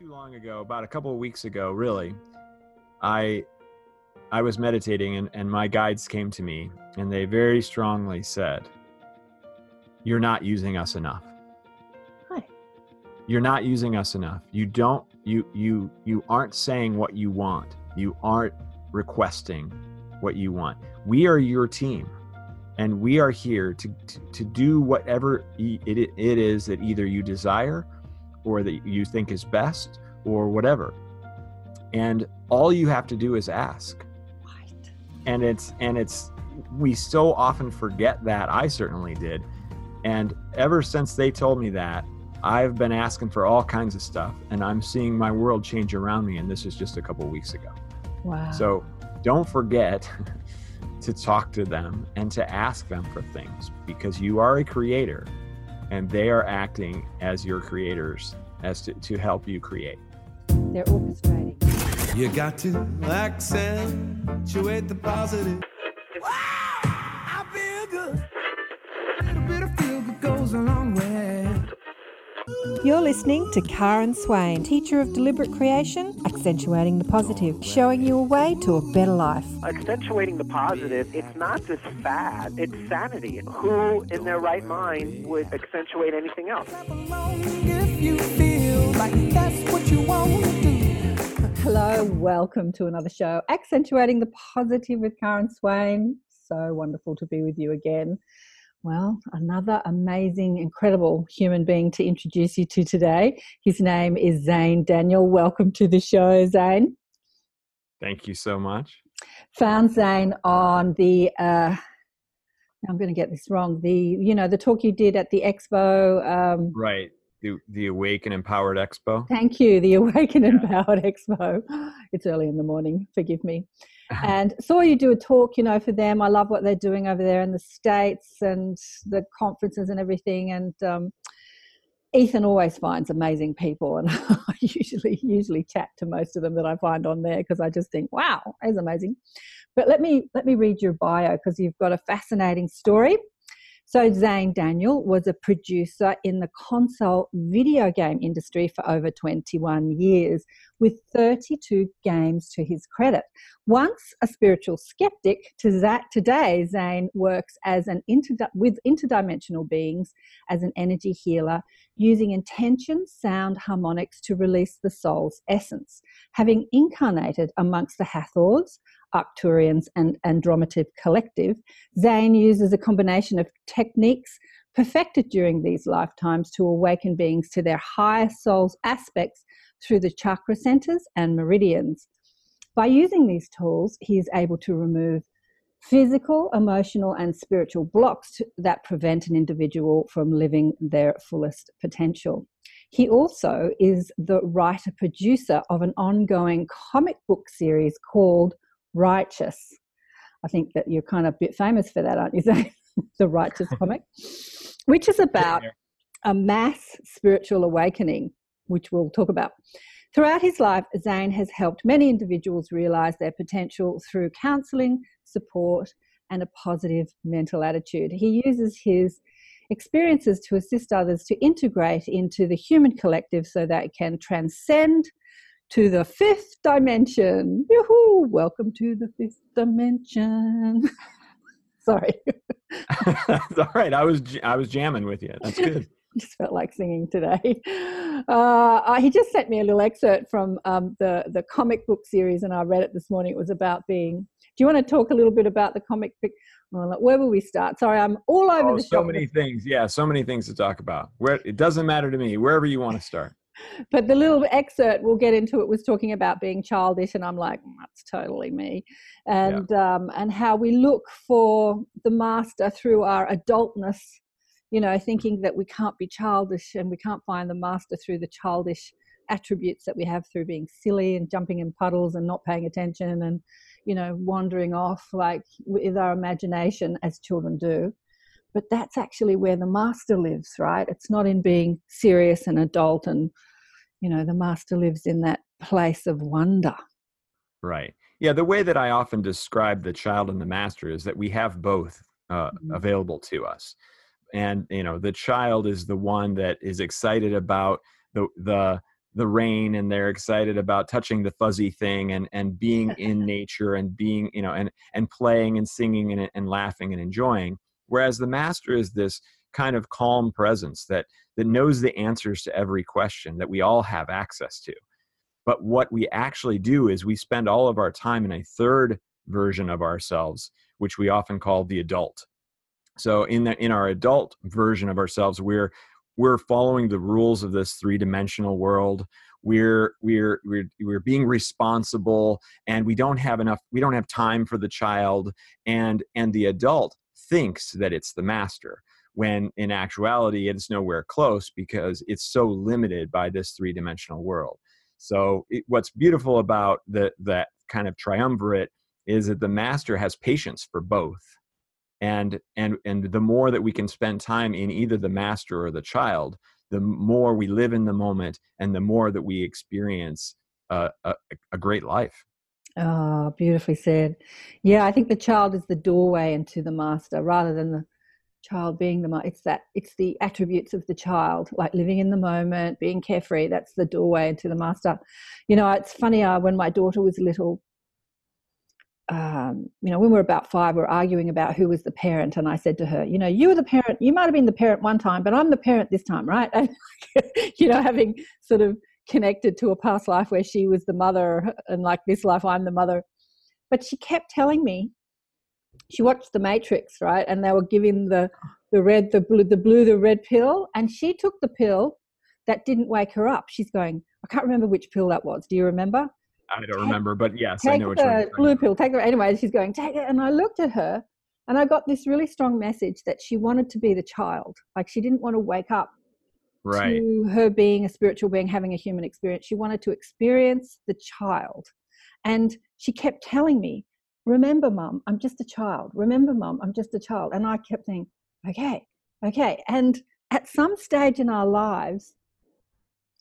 too long ago, about a couple of weeks ago, really, I I was meditating and, and my guides came to me and they very strongly said, You're not using us enough. Hi. You're not using us enough. You don't you you you aren't saying what you want. You aren't requesting what you want. We are your team and we are here to, to, to do whatever it, it is that either you desire or that you think is best or whatever. And all you have to do is ask. Right. and it's and it's we so often forget that. I certainly did. And ever since they told me that i've been asking for all kinds of stuff and i'm seeing my world change around me and this is just a couple of weeks ago. Wow. so don't forget to talk to them and to ask them for things because you are a creator and they are acting as your creators as to, to help you create. they're orchestrating. You got to accentuate the positive. I feel good. A little bit of feel good goes a long way. You're listening to Karen Swain, teacher of deliberate creation, accentuating the positive, showing you a way to a better life. accentuating the positive, it's not just fad, it's sanity. Who in their right mind would accentuate anything else? Clap along if you feel like that's what you want to do. Hello, welcome to another show, Accentuating the Positive with Karen Swain. So wonderful to be with you again. Well, another amazing, incredible human being to introduce you to today. His name is Zane Daniel. Welcome to the show, Zane. Thank you so much. Found Zane on the. Uh, I'm going to get this wrong. The you know the talk you did at the expo. Um, Right. The, the Awaken Empowered Expo. Thank you, the Awaken Empowered Expo. It's early in the morning, forgive me. And saw you do a talk, you know, for them. I love what they're doing over there in the States and the conferences and everything. And um, Ethan always finds amazing people, and I usually usually chat to most of them that I find on there because I just think, wow, that's amazing. But let me let me read your bio because you've got a fascinating story. So Zane Daniel was a producer in the console video game industry for over 21 years, with 32 games to his credit. Once a spiritual skeptic, to that today Zane works as an inter- with interdimensional beings as an energy healer, using intention, sound, harmonics to release the soul's essence. Having incarnated amongst the Hathors, Arcturians, and Andromedan Collective, Zane uses a combination of techniques perfected during these lifetimes to awaken beings to their higher soul's aspects through the chakra centers and meridians. By using these tools, he is able to remove physical, emotional, and spiritual blocks that prevent an individual from living their fullest potential. He also is the writer producer of an ongoing comic book series called Righteous. I think that you're kind of a bit famous for that, aren't you, the Righteous comic, which is about a mass spiritual awakening, which we'll talk about. Throughout his life, Zane has helped many individuals realize their potential through counseling, support, and a positive mental attitude. He uses his experiences to assist others to integrate into the human collective so that it can transcend to the fifth dimension. Yoo-hoo! Welcome to the fifth dimension. Sorry, That's all right. I was I was jamming with you. That's good. just felt like singing today. Uh, he just sent me a little excerpt from um, the the comic book series, and I read it this morning. It was about being. Do you want to talk a little bit about the comic book? Well, where will we start? Sorry, I'm all over Oh, the so shop. So many things. Yeah, so many things to talk about. Where it doesn't matter to me. Wherever you want to start. But the little excerpt we'll get into it was talking about being childish and i'm like "Mm, that's totally me. And um, and how we look for the master through our adultness you know thinking that we can't be childish and we can't find the master through the childish attributes that we have through being silly and jumping in puddles and not paying attention and you know wandering off like with our imagination as children do. But that's actually where the master lives right? It's not in being serious and adult and you know the master lives in that place of wonder Right. Yeah. The way that I often describe the child and the master is that we have both uh, Mhm. available to us, and you know, the child is the one that is excited about the the the rain and they're excited about touching the fuzzy thing and and being in nature and being you know and and playing and singing and, and laughing and enjoying whereas the master is this kind of calm presence that that knows the answers to every question that we all have access to. But what we actually do is we spend all of our time in a third version of ourselves which we often call the adult. So in the in our adult version of ourselves we're we're following the rules of this three-dimensional world. We're we're we're we're being responsible and we don't have enough we don't have time for the child and and the adult thinks that it's the master when in actuality it's nowhere close because it's so limited by this three-dimensional world. So it, what's beautiful about the that kind of triumvirate is that the master has patience for both. And and and the more that we can spend time in either the master or the child the more we live in the moment and the more that we experience uh, a, a great life. Oh, beautifully said. Yeah, I think the child is the doorway into the master rather than the child being the master. It's that it's the attributes of the child, like living in the moment, being carefree. That's the doorway into the master. You know, it's funny. Uh, when my daughter was little, um, you know, when we were about five, we are arguing about who was the parent, and I said to her, you know, you were the parent. You might have been the parent one time, but I'm the parent this time, right? And, you know, having sort of connected to a past life where she was the mother, and like this life, I'm the mother. But she kept telling me, she watched The Matrix, right? And they were giving the the red, the blue, the blue, the red pill, and she took the pill that didn't wake her up. She's going, I can't remember which pill that was. Do you remember? I don't remember, but yes, take I know which the blue pill. Take it anyway. She's going take it, and I looked at her, and I got this really strong message that she wanted to be the child. Like she didn't want to wake up Right. to her being a spiritual being, having a human experience. She wanted to experience the child, and she kept telling me, "Remember, mum, I'm just a child. Remember, mum, I'm just a child." And I kept saying, "Okay, okay." And at some stage in our lives,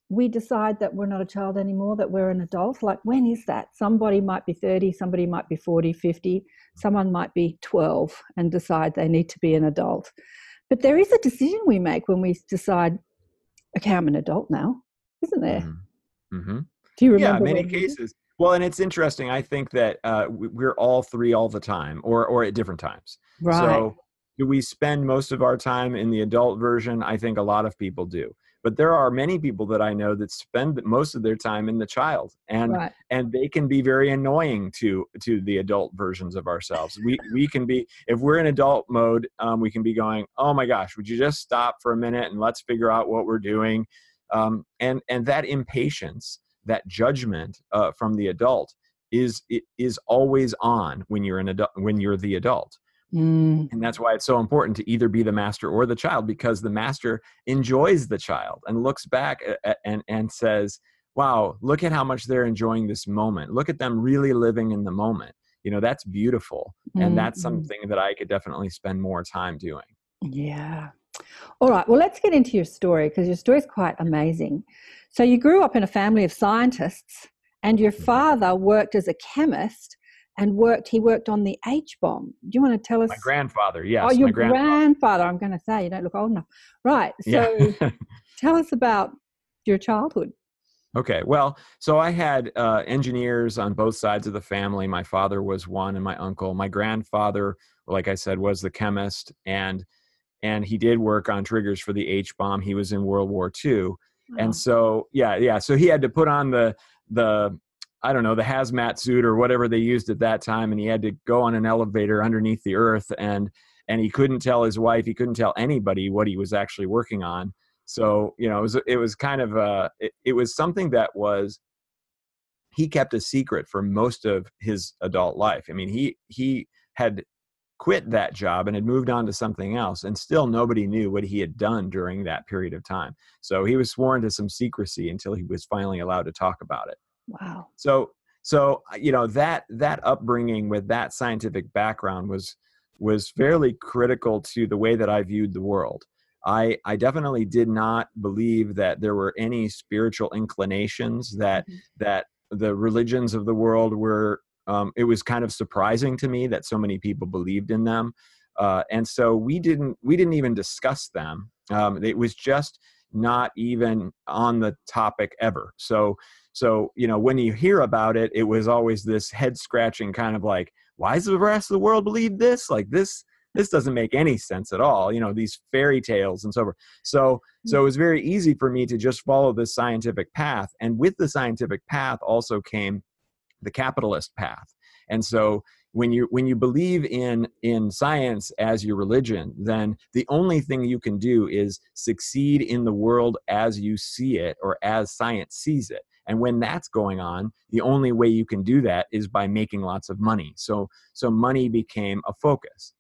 we decide that we're not a child anymore, that we're an adult. Like, when is that? Somebody might be 30, somebody might be 40, 50, someone might be 12 and decide they need to be an adult. But there is a decision we make when we decide, okay, I'm an adult now, isn't there? hmm Do you remember? Yeah, many cases. Well, and it's interesting. I think that uh, we- we're all three all the time, or or at different times. Right. So, do we spend most of our time in the adult version? I think a lot of people do. But there are many people that I know that spend most of their time in the child, and right. and they can be very annoying to to the adult versions of ourselves. We we can be if we're in adult mode, um, we can be going, oh my gosh, would you just stop for a minute and let's figure out what we're doing, um, and and that impatience, that judgment uh, from the adult is is always on when you're an adult when you're the adult. Mm, and that's why it's so important to either be the master or the child because the master enjoys the child and looks back and and says wow look at how much they're enjoying this moment. Look at them really living in the moment. You know that's beautiful and that's mm, mm. something that i could definitely spend more time doing. Yeah. All right. Well, let's get into your story because your story is quite amazing. So, you grew up in a family of scientists, and your Mhm. father worked as a chemist and worked. He worked on the H bomb. Do you want to tell us? my grandfather yes oh, your my grandfather grandfather. I'm going to say you don't look old enough. Right. So, yeah tell us about your childhood. Okay, well, so I had uh, engineers on both sides of the family. My father was one, and my uncle. My grandfather, like I said, was the chemist, and and he did work on triggers for the H bomb. He was in World War II, Wow. and so yeah, yeah. So he had to put on the the I don't know the hazmat suit or whatever they used at that time, and he had to go on an elevator underneath the earth, and and he couldn't tell his wife, he couldn't tell anybody what he was actually working on. So you know, it was it was kind of uh, it, it was something that was he kept a secret for most of his adult life. I mean, he he had quit that job and had moved on to something else, and still nobody knew what he had done during that period of time. So he was sworn to some secrecy until he was finally allowed to talk about it wow. so so uh, you know that that upbringing with that scientific background was was fairly critical to the way that i viewed the world i i definitely did not believe that there were any spiritual inclinations that Mhm. that the religions of the world were um, it was kind of surprising to me that so many people believed in them uh, and so we didn't we didn't even discuss them um, it was just not even on the topic ever. So so you know when you hear about it, it was always this head scratching kind of like, why does the rest of the world believe this? Like this this doesn't make any sense at all you know these fairy tales and so forth so so it was very easy for me to just follow this scientific path and with the scientific path also came the capitalist path. And so when you when you believe in in science as your religion then the only thing you can do is succeed in the world as you see it or as science sees it. And when that's going on the only way you can do that is by making lots of money. So so money became a focus.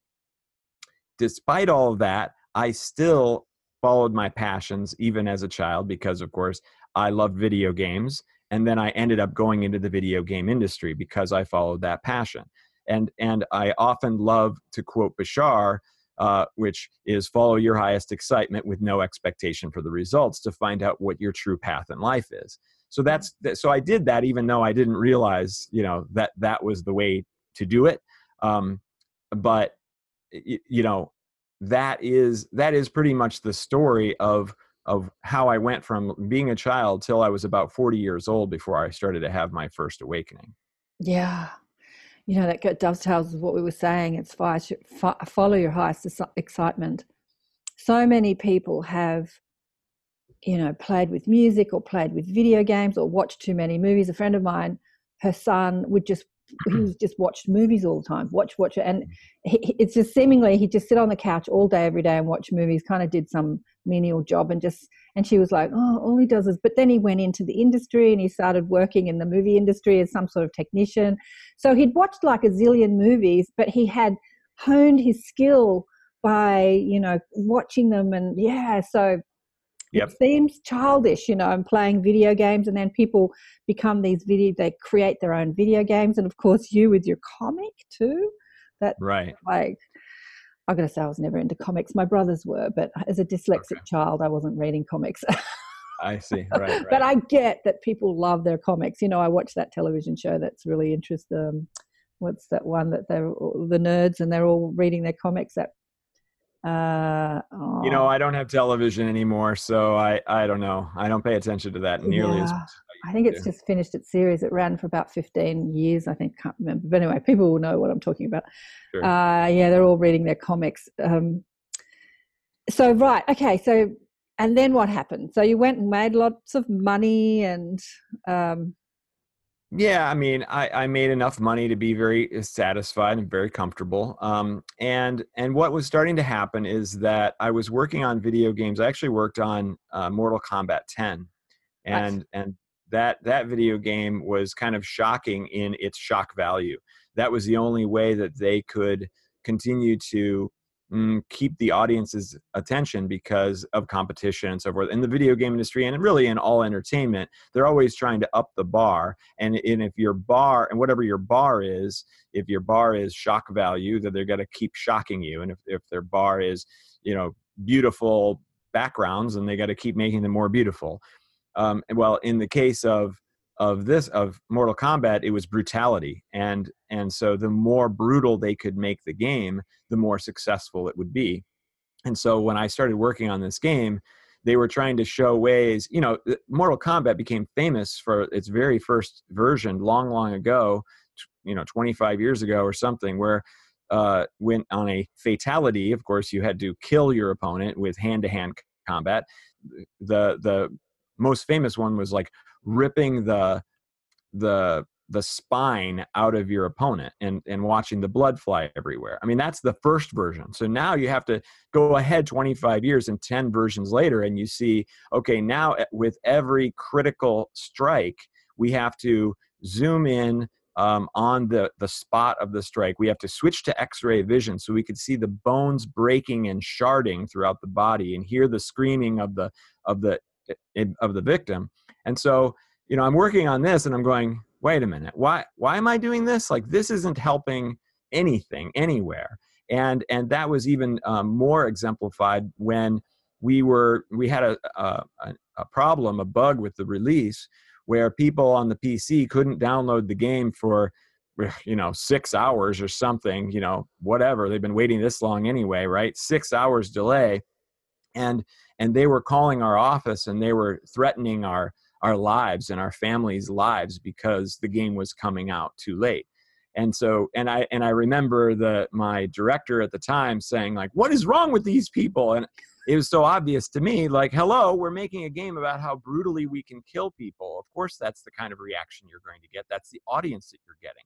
Despite all of that i still followed my passions even as a child because of course i loved video games and then i ended up going into the video game industry because i followed that passion. And and i often love to quote bashar uh, which is follow your highest excitement with no expectation for the results to find out what your true path in life is. So that's so i did that even though i didn't realize you know that that was the way to do it. Um, but you know that is that is pretty much the story of of how i went from being a child till i was about 40 years old before i started to have my first awakening Yeah. You know, that dovetails with what we were saying. It's follow your highest excitement. So many people have, you know, played with music or played with video games or watched too many movies. A friend of mine, her son would just, he was just watched movies all the time, watch, watch. And mm. he, he- it's just seemingly he'd just sit on the couch all day, every day and watch movies, kind of did some menial job and just, and she was like, oh, all he does is, but then he went into the industry and he started working in the movie industry as some sort of technician. So he'd watched like a zillion movies, but he had honed his skill by, you know, watching them. And yeah, so Yep. it seems childish, you know, and playing video games. And then people become these video, they create their own video games. And of course, you with your comic too. That right like I'm going to say I was never into comics. My brothers were, but as a dyslexic Okay. child, I wasn't reading comics. i see right, right. but I get that people love their comics. You know, I watch that television show that's really interesting. Um, what's that one that they're the nerds and they're all reading their comics? That uh, you know oh, i don't have television anymore so i i don't know i don't pay attention to that nearly as much I think it's do. just finished its series. It ran for about 15 years, I think. Can't remember. But anyway, people will know what I'm talking about. Sure. Uh, yeah, they're all reading their comics. Um, so, right. Okay. So, and then what happened? So you went and made lots of money and, um, Yeah, I mean, I, I made enough money to be very satisfied and very comfortable. Um, and and what was starting to happen is that I was working on video games. I actually worked on uh, Mortal Kombat 10, Nice. and and that that video game was kind of shocking in its shock value. That was the only way that they could continue to mm, keep the audience's attention because of competition and so forth. In the video game industry and really in all entertainment, they're always trying to up the bar. And, and if your bar and whatever your bar is, if your bar is shock value, then they're going to keep shocking you. And if, if their bar is, you know, beautiful backgrounds, and they got to keep making them more beautiful. Um, well, in the case of of this of Mortal Kombat, it was brutality, and and so the more brutal they could make the game, the more successful it would be. And so when I started working on this game, they were trying to show ways. You know, Mortal Kombat became famous for its very first version long, long ago. You know, 25 years ago or something, where uh, when on a fatality, of course, you had to kill your opponent with hand-to-hand combat. The the most famous one was like ripping the the the spine out of your opponent and and watching the blood fly everywhere. I mean that's the first version. So now you have to go ahead 25 years and 10 versions later and you see okay now eh, with every critical strike we have to zoom in um, on the the spot of the strike. We have to switch to X-ray vision so we could see the bones breaking and sharding throughout the body and hear the screaming of the of the of the victim. And so you know i'm working on this and i'm going wait a minute. Why why am i doing this? Like this isn't helping anything anywhere. And and that was even um, more exemplified when we were we had a, a a a problem a bug with the release where people on the pc couldn't download the game for you know six hours or something you know whatever. They've been waiting this long anyway right? Six hours delay. And and they were calling our office and they were threatening our our lives and our families' lives because the game was coming out too late. And so, and I and I remember the my director at the time saying like, "What is wrong with these people?" And it was so obvious to me, like, "Hello, we're making a game about how brutally we can kill people. Of course, that's the kind of reaction you're going to get. That's the audience that you're getting."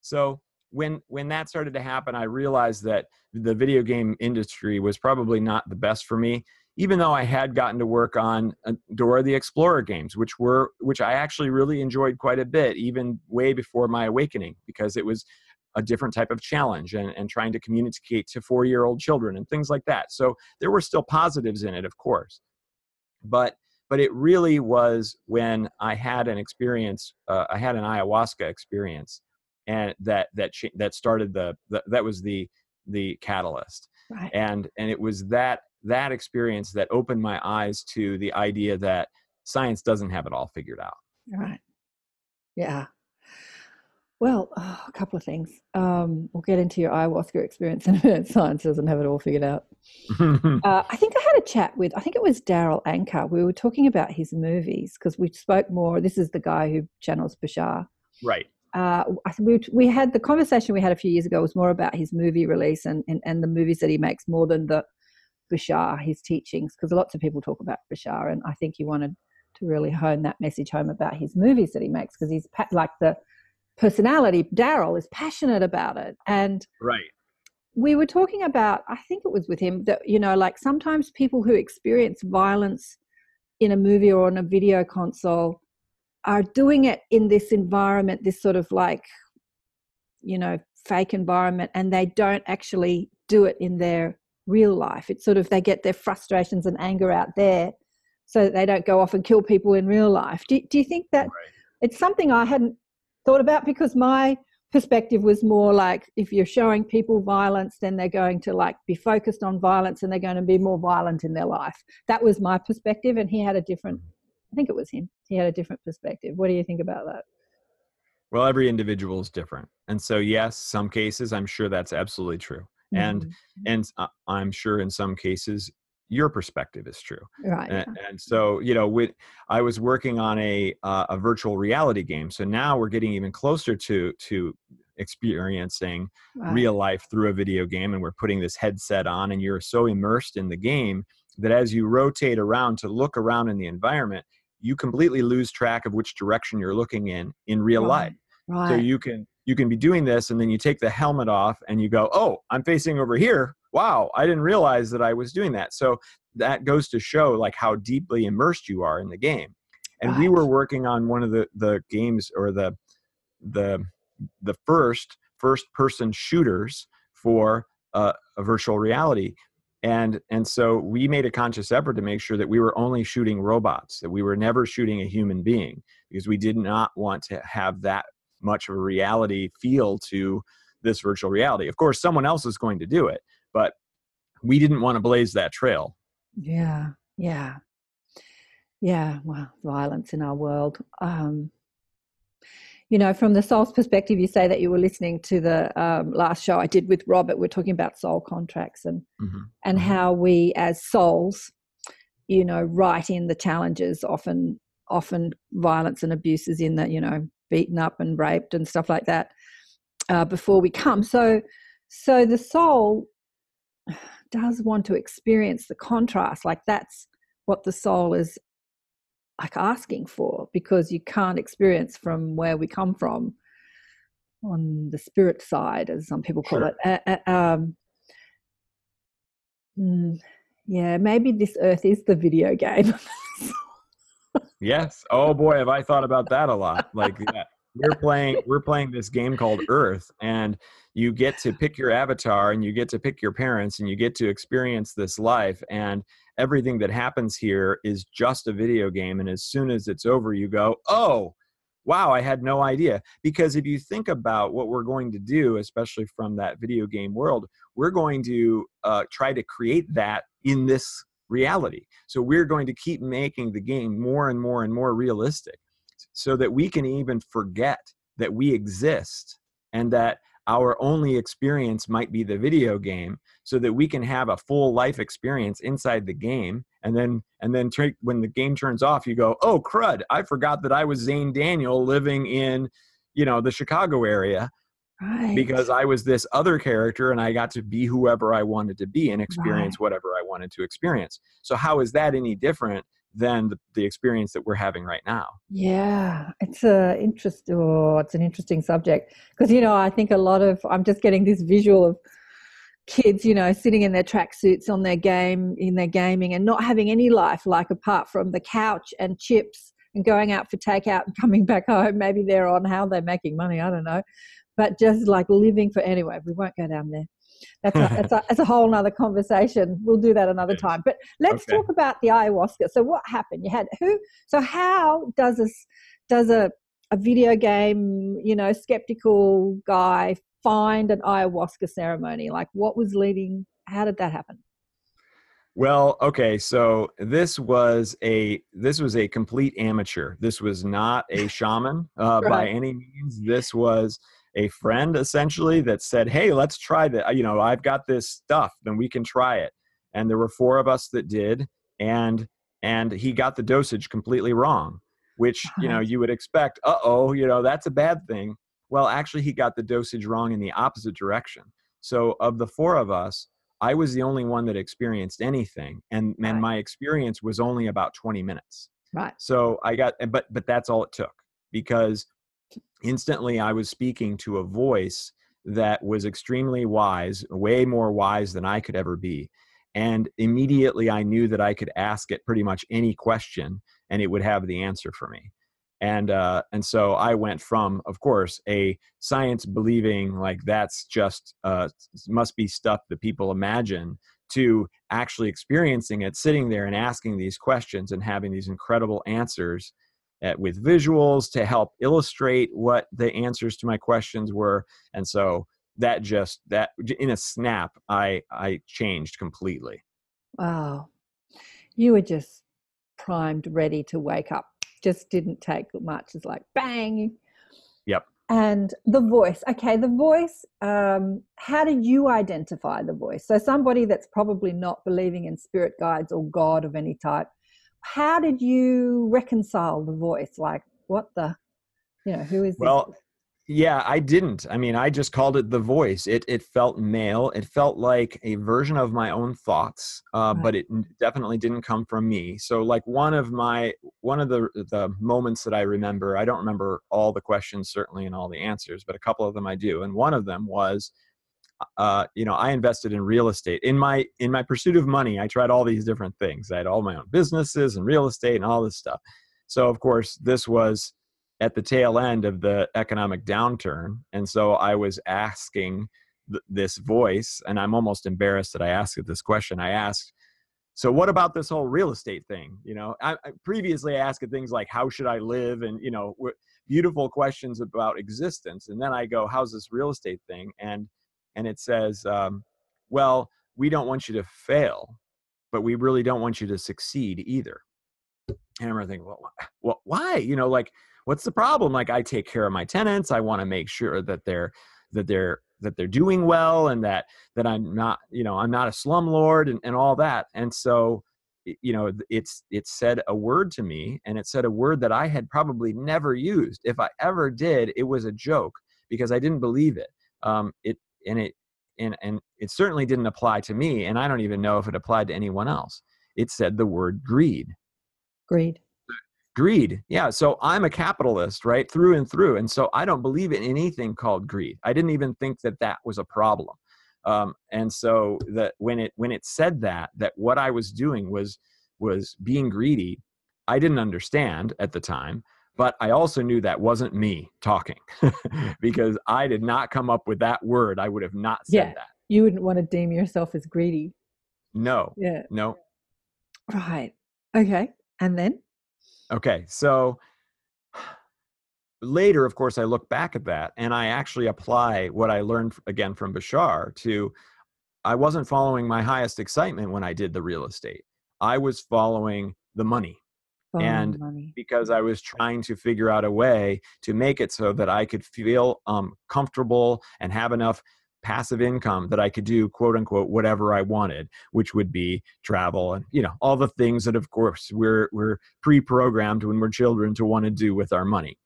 So when when that started to happen, I realized that the video game industry was probably not the best for me even though I had gotten to work on uh, Dora the Explorer games, which were which I actually really enjoyed quite a bit, even way before my awakening, because it was a different type of challenge and, and trying to communicate to four year old children and things like that. So there were still positives in it, of course. But but it really was when I had an experience, uh, I had an ayahuasca experience, and that that that started the, the that was the the catalyst. Right. And and it was that that experience that opened my eyes to the idea that science doesn't have it all figured out. Right. Yeah. Well, oh, a couple of things. Um, we'll get into your ayahuasca experience in a minute. Science doesn't have it all figured out. uh, I think I had a chat with, I think it was Darryl Anka. We were talking about his movies because we spoke more. This is the guy who channels Bashar. Right. Uh, we, we had the conversation we had a few years ago was more about his movie release and, and, and the movies that he makes more than the Bashar, his teachings, because lots of people talk about Bashar, and I think he wanted to really hone that message home about his movies that he makes, because he's like the personality. Darryl is passionate about it, and right. We were talking about, I think it was with him that you know, like sometimes people who experience violence in a movie or on a video console are doing it in this environment, this sort of like, you know, fake environment, and they don't actually do it in their real life. It's sort of they get their frustrations and anger out there so that they don't go off and kill people in real life. Do, do you think that right. it's something I hadn't thought about because my perspective was more like if you're showing people violence then they're going to like be focused on violence and they're going to be more violent in their life that was my perspective and he had a different think it was him. He had a different perspective. What do you think about that? Well every individual is different. And so yes some cases i'm sure that's absolutely true. Mm-hmm. and and uh, i'm sure in some cases your perspective is true. Right. And, and so you know with i was working on a uh, a virtual reality game. So now we're getting even closer to to experiencing right. real life through a video game and we're putting this headset on and you're so immersed in the game that as you rotate around to look around in the environment you completely lose track of which direction you're looking in in real right. life right. so you can you can be doing this and then you take the helmet off and you go oh i'm facing over here wow i didn't realize that i was doing that so that goes to show like how deeply immersed you are in the game and right. we were working on one of the the games or the the the first first person shooters for uh, a virtual reality and and so we made a conscious effort to make sure that we were only shooting robots that we were never shooting a human being because we did not want to have that much of a reality feel to this virtual reality. Of course, someone else is going to do it, but we didn't want to blaze that trail. Yeah, yeah, yeah. Well, violence in our world. Um, you know, from the soul's perspective, you say that you were listening to the um, last show I did with Robert. We're talking about soul contracts and mm-hmm. and mm-hmm. how we, as souls, you know, write in the challenges. Often, often violence and abuses in that. You know, beaten up and raped and stuff like that uh, before we come. So, so the soul does want to experience the contrast. Like that's what the soul is like asking for, because you can't experience from where we come from on the spirit side, as some people call sure. it. Uh, uh, um, mm, yeah, maybe this earth is the video game. Yes. Oh boy, have I thought about that a lot. Like yeah, we're playing we're playing this game called Earth and you get to pick your avatar and you get to pick your parents and you get to experience this life and everything that happens here is just a video game and as soon as it's over you go, "Oh, wow, I had no idea." Because if you think about what we're going to do, especially from that video game world, we're going to uh, try to create that in this reality. So we're going to keep making the game more and more and more realistic so that we can even forget that we exist and that our only experience might be the video game so that we can have a full life experience inside the game and then and then tra- when the game turns off you go oh crud i forgot that i was zane daniel living in you know the chicago area right. because i was this other character and i got to be whoever i wanted to be and experience whatever i wanted to experience so how is that any different than the, the experience that we're having right now Yeah, it's a. Oh, it's an interesting subject because you know I think a lot of I'm just getting this visual of kids, you know, sitting in their tracksuits on their game in their gaming and not having any life, like apart from the couch and chips and going out for takeout and coming back home. Maybe they're on how they're making money. I don't know, but just like living for anyway. We won't go down there. That's a, that's a, that's a whole nother conversation. We'll do that another time. But let's Okay. talk about the ayahuasca. So what happened? You had who? So how does this does a a video game, you know, skeptical guy find an ayahuasca ceremony? Like what was leading how did that happen? Well, okay, so this was a this was a complete amateur. This was not a shaman uh, by any means. This was a friend essentially that said, "Hey, let's try that. You know, I've got this stuff, then we can try it." And there were four of us that did, and and he got the dosage completely wrong, which you know you would expect. Uh oh, you know that's a bad thing. Well, actually, he got the dosage wrong in the opposite direction. So of the four of us, I was the only one that experienced anything, and and Right. my experience was only about 20 minutes. Right. So I got, but but that's all it took because instantly I was speaking to a voice that was extremely wise, way more wise than I could ever be, and immediately I knew that I could ask it pretty much any question, and it would have the answer for me. And uh, and so I went from, of course, a science believing like that's just uh, must be stuff that people imagine to actually experiencing it, sitting there and asking these questions and having these incredible answers at, with visuals to help illustrate what the answers to my questions were. And so that just that in a snap, I I changed completely. Wow. You were just primed, ready to wake up. Just didn't take much. It's like bang. Yep. And the voice. Okay, the voice. Um, how do you identify the voice? So somebody that's probably not believing in spirit guides or God of any type. How did you reconcile the voice? Like what the, you know, who is this? Well, Yeah, I didn't. I mean, I just called it the voice. It it felt male. It felt like a version of my own thoughts, uh, Right. but it definitely didn't come from me. So, like one of my one of the the moments that I remember, I don't remember all the questions certainly and all the answers, but a couple of them I do. And one of them was, uh, you know, I invested in real estate in my in my pursuit of money. I tried all these different things. I had all my own businesses and real estate and all this stuff. So, of course, this was at the tail end of the economic downturn and so i was asking th- this voice and i'm almost embarrassed that i asked this question i asked so what about this whole real estate thing you know I, I previously i asked things like how should i live and you know beautiful questions about existence and then i go how's this real estate thing and and it says um, well we don't want you to fail but we really don't want you to succeed either. And i'm thinking well, well why? You know like what's the problem? Like i take care of my tenants i want to make sure that they're that they're that they're doing well and that that i'm not you know i'm not a slumlord and, and all that. And so you know it's it said a word to me and it said a word that i had probably never used. If i ever did it was a joke because i didn't believe it. Um it and it and and it certainly didn't apply to me and i don't even know if it applied to anyone else. It said the word greed. Greed. greed yeah so i'm a capitalist right through and through and so i don't believe in anything called greed. I didn't even think that that was a problem. Um, and so that when it when it said that that what i was doing was was being greedy i didn't understand at the time but i also knew that wasn't me talking because i did not come up with that word i would have not said Yeah. that You wouldn't want to deem yourself as greedy. no Yeah. no Right. Okay. And then? Okay, so later, of course, I look back at that and I actually apply what I learned again from Bashar to I wasn't following my highest excitement when I did the real estate. I was following the money Following And money. because I was trying to figure out a way to make it so that I could feel um, comfortable and have enough passive income that I could do quote unquote whatever I wanted, which would be travel and you know all the things that of course we're we're pre-programmed when we're children to want to do with our money.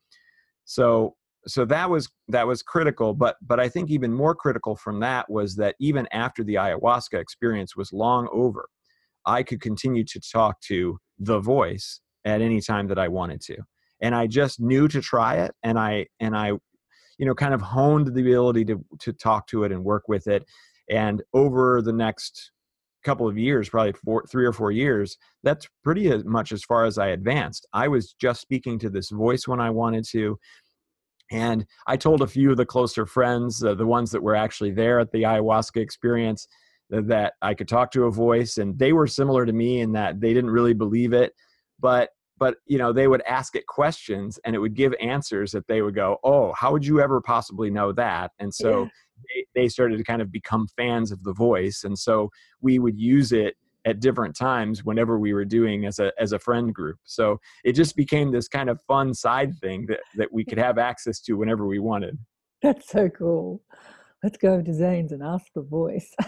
So so that was that was critical but but i think even more critical from that was that even after the ayahuasca experience was long over i could continue to talk to the voice at any time that i wanted to. And i just knew to try it and i and i you know kind of honed the ability to to talk to it and work with it. And over the next couple of years probably four three or four years that's pretty much as far as i advanced. I was just speaking to this voice when i wanted to and I told a few of the closer friends, uh, the ones that were actually there at the ayahuasca experience, that I could talk to a voice, and they were similar to me in that they didn't really believe it, but but you know they would ask it questions and it would give answers that they would go, "Oh, how would you ever possibly know that?" And so. Yeah. They, they started to kind of become fans of the voice and so we would use it at different times whenever we were doing as a as a friend group. So it just became this kind of fun side thing that that we could have access to whenever we wanted. That's so cool. Let's go to Zane's and ask the voice.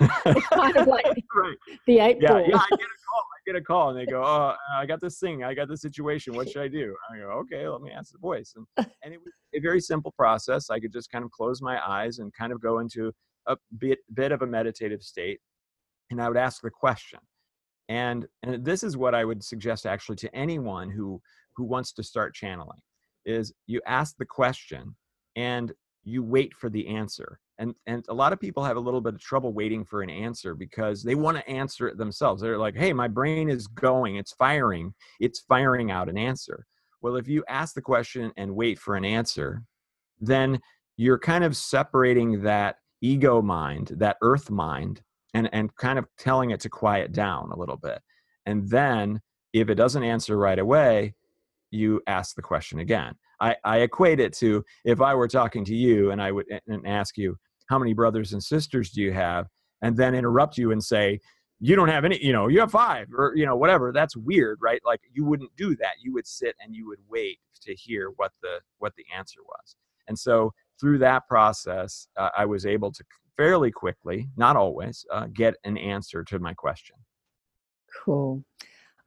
it's kind of like right. the eight yeah, yeah, I get a call. I get a call and they go, Oh, I got this thing, I got this situation. What should I do? I go, Okay, let me ask the voice. And and it was a very simple process. I could just kind of close my eyes and kind of go into a bit bit of a meditative state and I would ask the question. And, and this is what I would suggest actually to anyone who, who wants to start channeling is you ask the question and you wait for the answer. And, and a lot of people have a little bit of trouble waiting for an answer because they want to answer it themselves. They're like, hey, my brain is going, it's firing, it's firing out an answer. Well, if you ask the question and wait for an answer, then you're kind of separating that ego mind, that earth mind, and and kind of telling it to quiet down a little bit and then if it doesn't answer right away you ask the question again i i equate it to if i were talking to you and i would and ask you how many brothers and sisters do you have and then interrupt you and say you don't have any you know you have five or you know whatever that's weird right like you wouldn't do that you would sit and you would wait to hear what the what the answer was and so through that process uh, i was able to fairly quickly, not always, uh, get an answer to my question. Cool.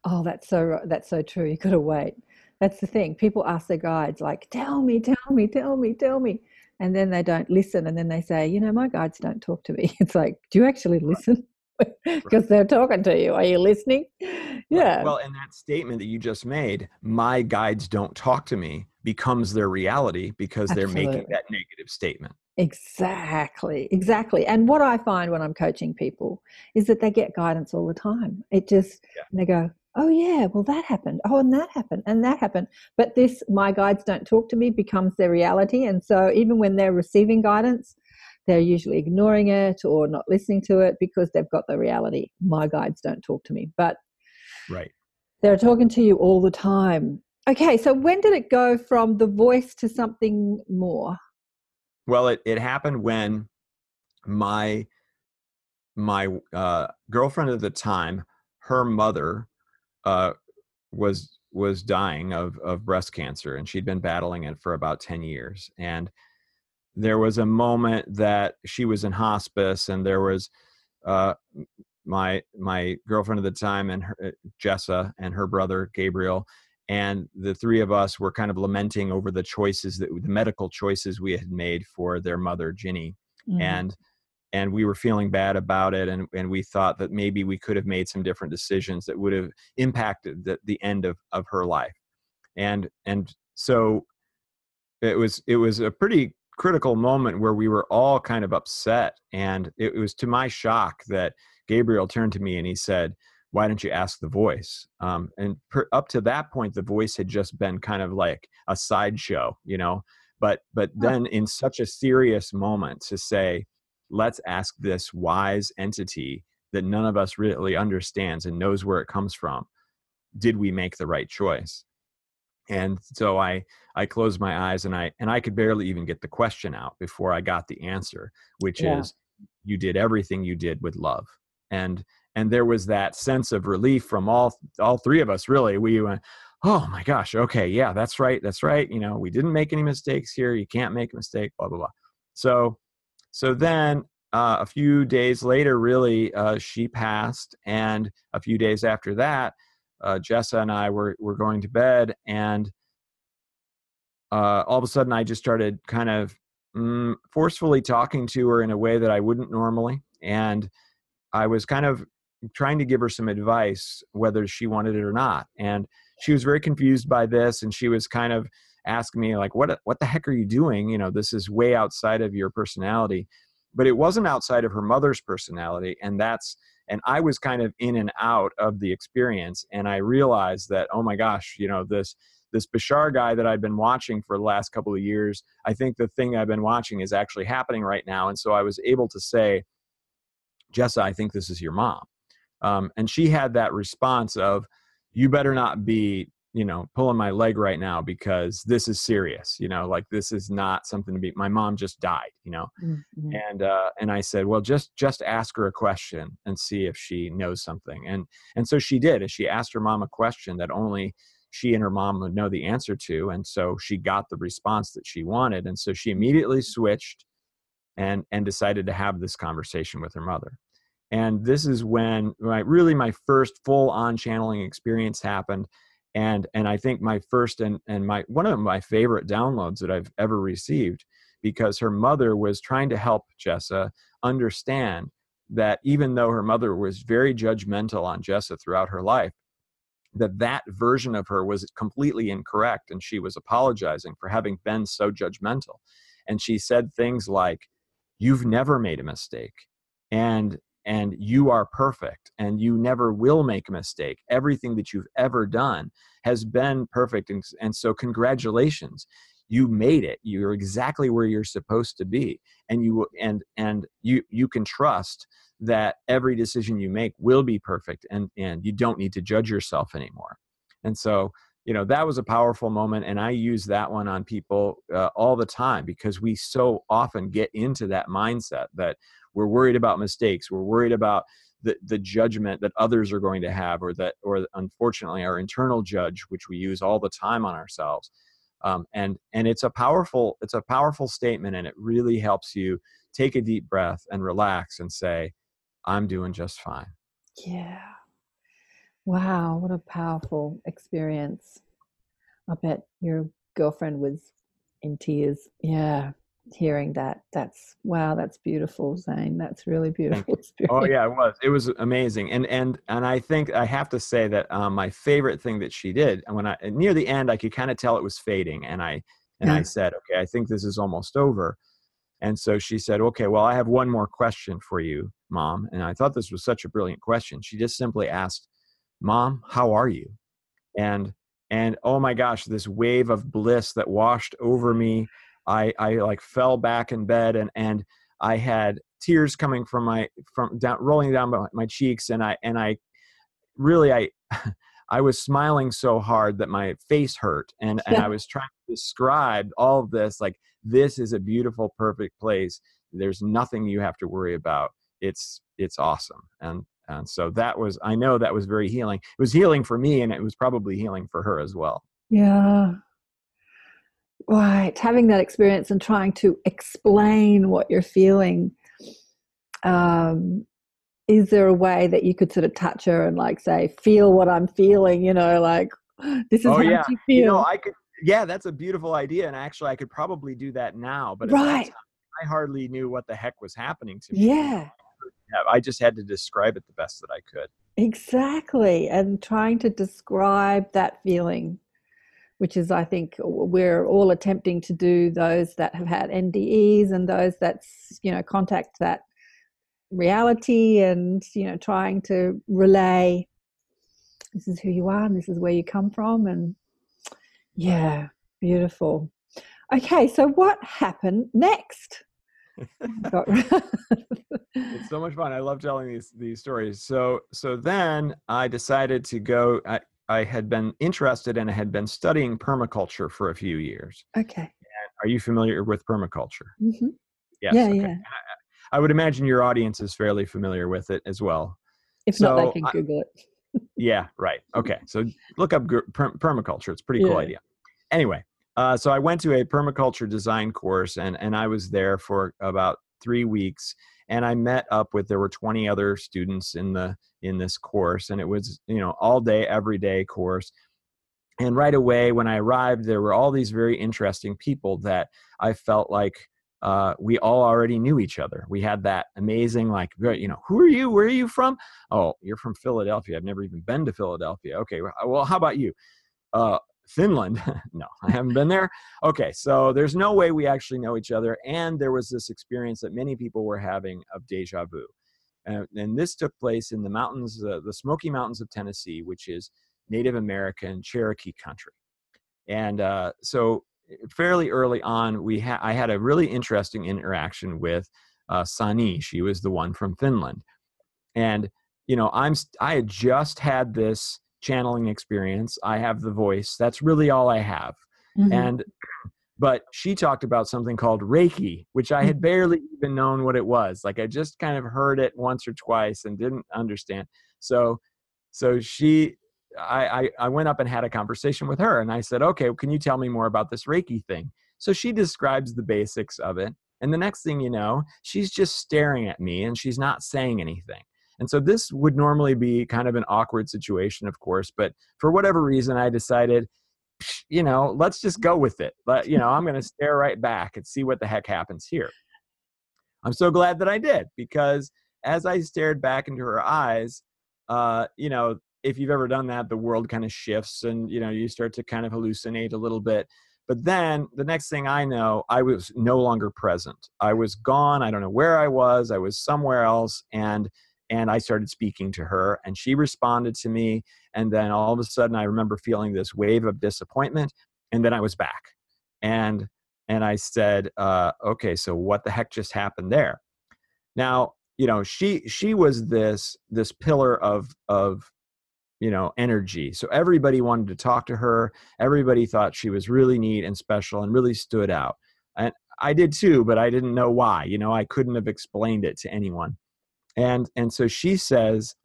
Oh, that's so that's so true. You got to wait. That's the thing. People ask their guides like, "Tell me, tell me, tell me, tell me," and then they don't listen, and then they say, "You know, my guides don't talk to me." It's like, do you actually listen? Because right. they're talking to you. Are you listening? Yeah. Right. Well, and that statement that you just made, "My guides don't talk to me," becomes their reality because Absolutely. they're making that negative statement. Exactly, exactly. And what I find when I'm coaching people is that they get guidance all the time. It just, yeah. they go, oh, yeah, well, that happened. Oh, and that happened, and that happened. But this, my guides don't talk to me, becomes their reality. And so even when they're receiving guidance, they're usually ignoring it or not listening to it because they've got the reality. My guides don't talk to me. But right. they're talking to you all the time. Okay, so when did it go from the voice to something more? Well, it, it happened when my my uh, girlfriend at the time, her mother uh, was was dying of of breast cancer, and she'd been battling it for about ten years. And there was a moment that she was in hospice, and there was uh, my my girlfriend at the time and her, uh, Jessa and her brother Gabriel and the three of us were kind of lamenting over the choices that the medical choices we had made for their mother Ginny, mm-hmm. and and we were feeling bad about it, and and we thought that maybe we could have made some different decisions that would have impacted the, the end of of her life, and and so it was it was a pretty critical moment where we were all kind of upset, and it was to my shock that Gabriel turned to me and he said why don't you ask the voice? Um, and per, up to that point the voice had just been kind of like a sideshow you know? But but then in such a serious moment to say let's ask this wise entity that none of us really understands and knows where it comes from did we make the right choice? And so i i closed my eyes and i and i could barely even get the question out before i got the answer which yeah. is you did everything you did with love. And and there was that sense of relief from all all three of us really. We went oh my gosh okay yeah that's right that's right you know we didn't make any mistakes here you can't make a mistake blah blah blah. So so then uh, a few days later, really, uh, she passed, and a few days after that, uh, Jessa and I were were going to bed, and uh, all of a sudden, I just started kind of mm, forcefully talking to her in a way that I wouldn't normally, and I was kind of trying to give her some advice, whether she wanted it or not, and she was very confused by this, and she was kind of asking me like, "What what the heck are you doing? You know, this is way outside of your personality." But it wasn't outside of her mother's personality, and that's and I was kind of in and out of the experience, and I realized that oh my gosh, you know this this Bashar guy that i've been watching for the last couple of years, I think the thing I've been watching is actually happening right now. And so I was able to say, Jessa, I think this is your mom. Um, and she had that response of, you better not be you know pulling my leg right now because this is serious you know like this is not something to be my mom just died you know? Mm-hmm. and uh and i said well just just ask her a question and see if she knows something. And and so she did and she asked her mom a question that only she and her mom would know the answer to and so she got the response that she wanted and so she immediately switched and and decided to have this conversation with her mother. And this is when my really my first full on channeling experience happened and and i think my first and and my one of my favorite downloads that i've ever received because her mother was trying to help jessa understand that even though her mother was very judgmental on jessa throughout her life that that version of her was completely incorrect and she was apologizing for having been so judgmental. And she said things like you've never made a mistake and and you are perfect and you never will make a mistake. Everything that you've ever done has been perfect and, and so congratulations. You made it. You're exactly where you're supposed to be and you and and you you can trust that every decision you make will be perfect and and you don't need to judge yourself anymore. And so you know that was a powerful moment and i use that one on people uh, all the time because we so often get into that mindset that we're worried about mistakes we're worried about the, the judgment that others are going to have or that or unfortunately our internal judge which we use all the time on ourselves um, and and it's a powerful it's a powerful statement and it really helps you take a deep breath and relax and say i'm doing just fine Yeah. Wow, what a powerful experience. I bet your girlfriend was in tears. Yeah, hearing that. That's wow, that's beautiful, Zane. That's really beautiful. Oh yeah, it was. It was amazing, and and and I think I have to say that um, my favorite thing that she did, and when I near the end, I could kind of tell it was fading, and I and I said, okay, I think this is almost over, and so she said, okay, well, I have one more question for you, mom, and I thought this was such a brilliant question. She just simply asked, mom, how are you? And and oh my gosh, this wave of bliss that washed over me. I I like fell back in bed and and I had tears coming from my from down rolling down my, my cheeks and I and I really I I was smiling so hard that my face hurt and and I was trying to describe all of this like this is a beautiful perfect place. There's nothing you have to worry about. It's it's awesome. And and so that was I know that was very healing. It was healing for me and it was probably healing for her as well. Yeah. Right. Having that experience and trying to explain what you're feeling. Um, is there a way that you could sort of touch her and like say, feel what I'm feeling, you know, like this is Oh, how yeah. you feel. you know I could yeah that's a beautiful idea and actually I could probably do that now but Right. time, I hardly knew what the heck was happening to me yeah. Yeah, I just had to describe it the best that I could. Exactly. And trying to describe that feeling, which is, I think, we're all attempting to do those that have had NDEs and those that's, you know, contact that reality and, you know, trying to relay this is who you are and this is where you come from. And yeah, beautiful. Okay, so what happened next? It's so much fun. I love telling these these stories. So so then I decided to go. I, I had been interested and I had been studying permaculture for a few years. okay. Are you familiar with permaculture? Mm-hmm. Yes. yeah, okay. yeah. I would imagine your audience is fairly familiar with it as well. If not, So they can I- Google it. Yeah, right. Okay. So look up per- permaculture. It's a pretty cool Yeah. idea. Anyway, uh, so I went to a permaculture design course and, and I was there for about three weeks and i met up with there were 20 other students in the in this course and it was you know all day every day course and right away when i arrived there were all these very interesting people that i felt like uh, we all already knew each other we had that amazing like you know who are you where are you from oh you're from philadelphia i've never even been to philadelphia okay well how about you uh, Finland. no, I haven't been there. Okay, so there's no way we actually know each other. And there was this experience that many people were having of deja vu. Uh, and this took place in the mountains, uh, the Smoky Mountains of Tennessee, which is Native American Cherokee country. And uh, so, fairly early on, we ha- I had a really interesting interaction with uh, Sani. She was the one from Finland, and you know, I'm I had just had this channeling experience. I have the voice. That's really all I have. Mm-hmm. And but she talked about something called Reiki, which I had mm-hmm. barely even known what it was. Like I just kind of heard it once or twice and didn't understand. So so she I, I, I went up and had a conversation with her and I said, okay, well, can you tell me more about this Reiki thing? So she describes the basics of it. And the next thing you know, she's just staring at me and she's not saying anything. And so this would normally be kind of an awkward situation, of course, but for whatever reason, I decided, you know, let's just go with it. But, you know, I'm going to stare right back and see what the heck happens here. I'm so glad that I did because as I stared back into her eyes, uh, you know, if you've ever done that, the world kind of shifts and, you know, you start to kind of hallucinate a little bit. But then the next thing I know, I was no longer present. I was gone. I don't know where I was. I was somewhere else. And and I started speaking to her, and she responded to me. And then all of a sudden, I remember feeling this wave of disappointment, and then I was back. And and I said, uh, "Okay, so what the heck just happened there?" Now, you know, she she was this this pillar of of you know energy. So everybody wanted to talk to her. Everybody thought she was really neat and special and really stood out. And I did too, but I didn't know why. You know, I couldn't have explained it to anyone and and so she says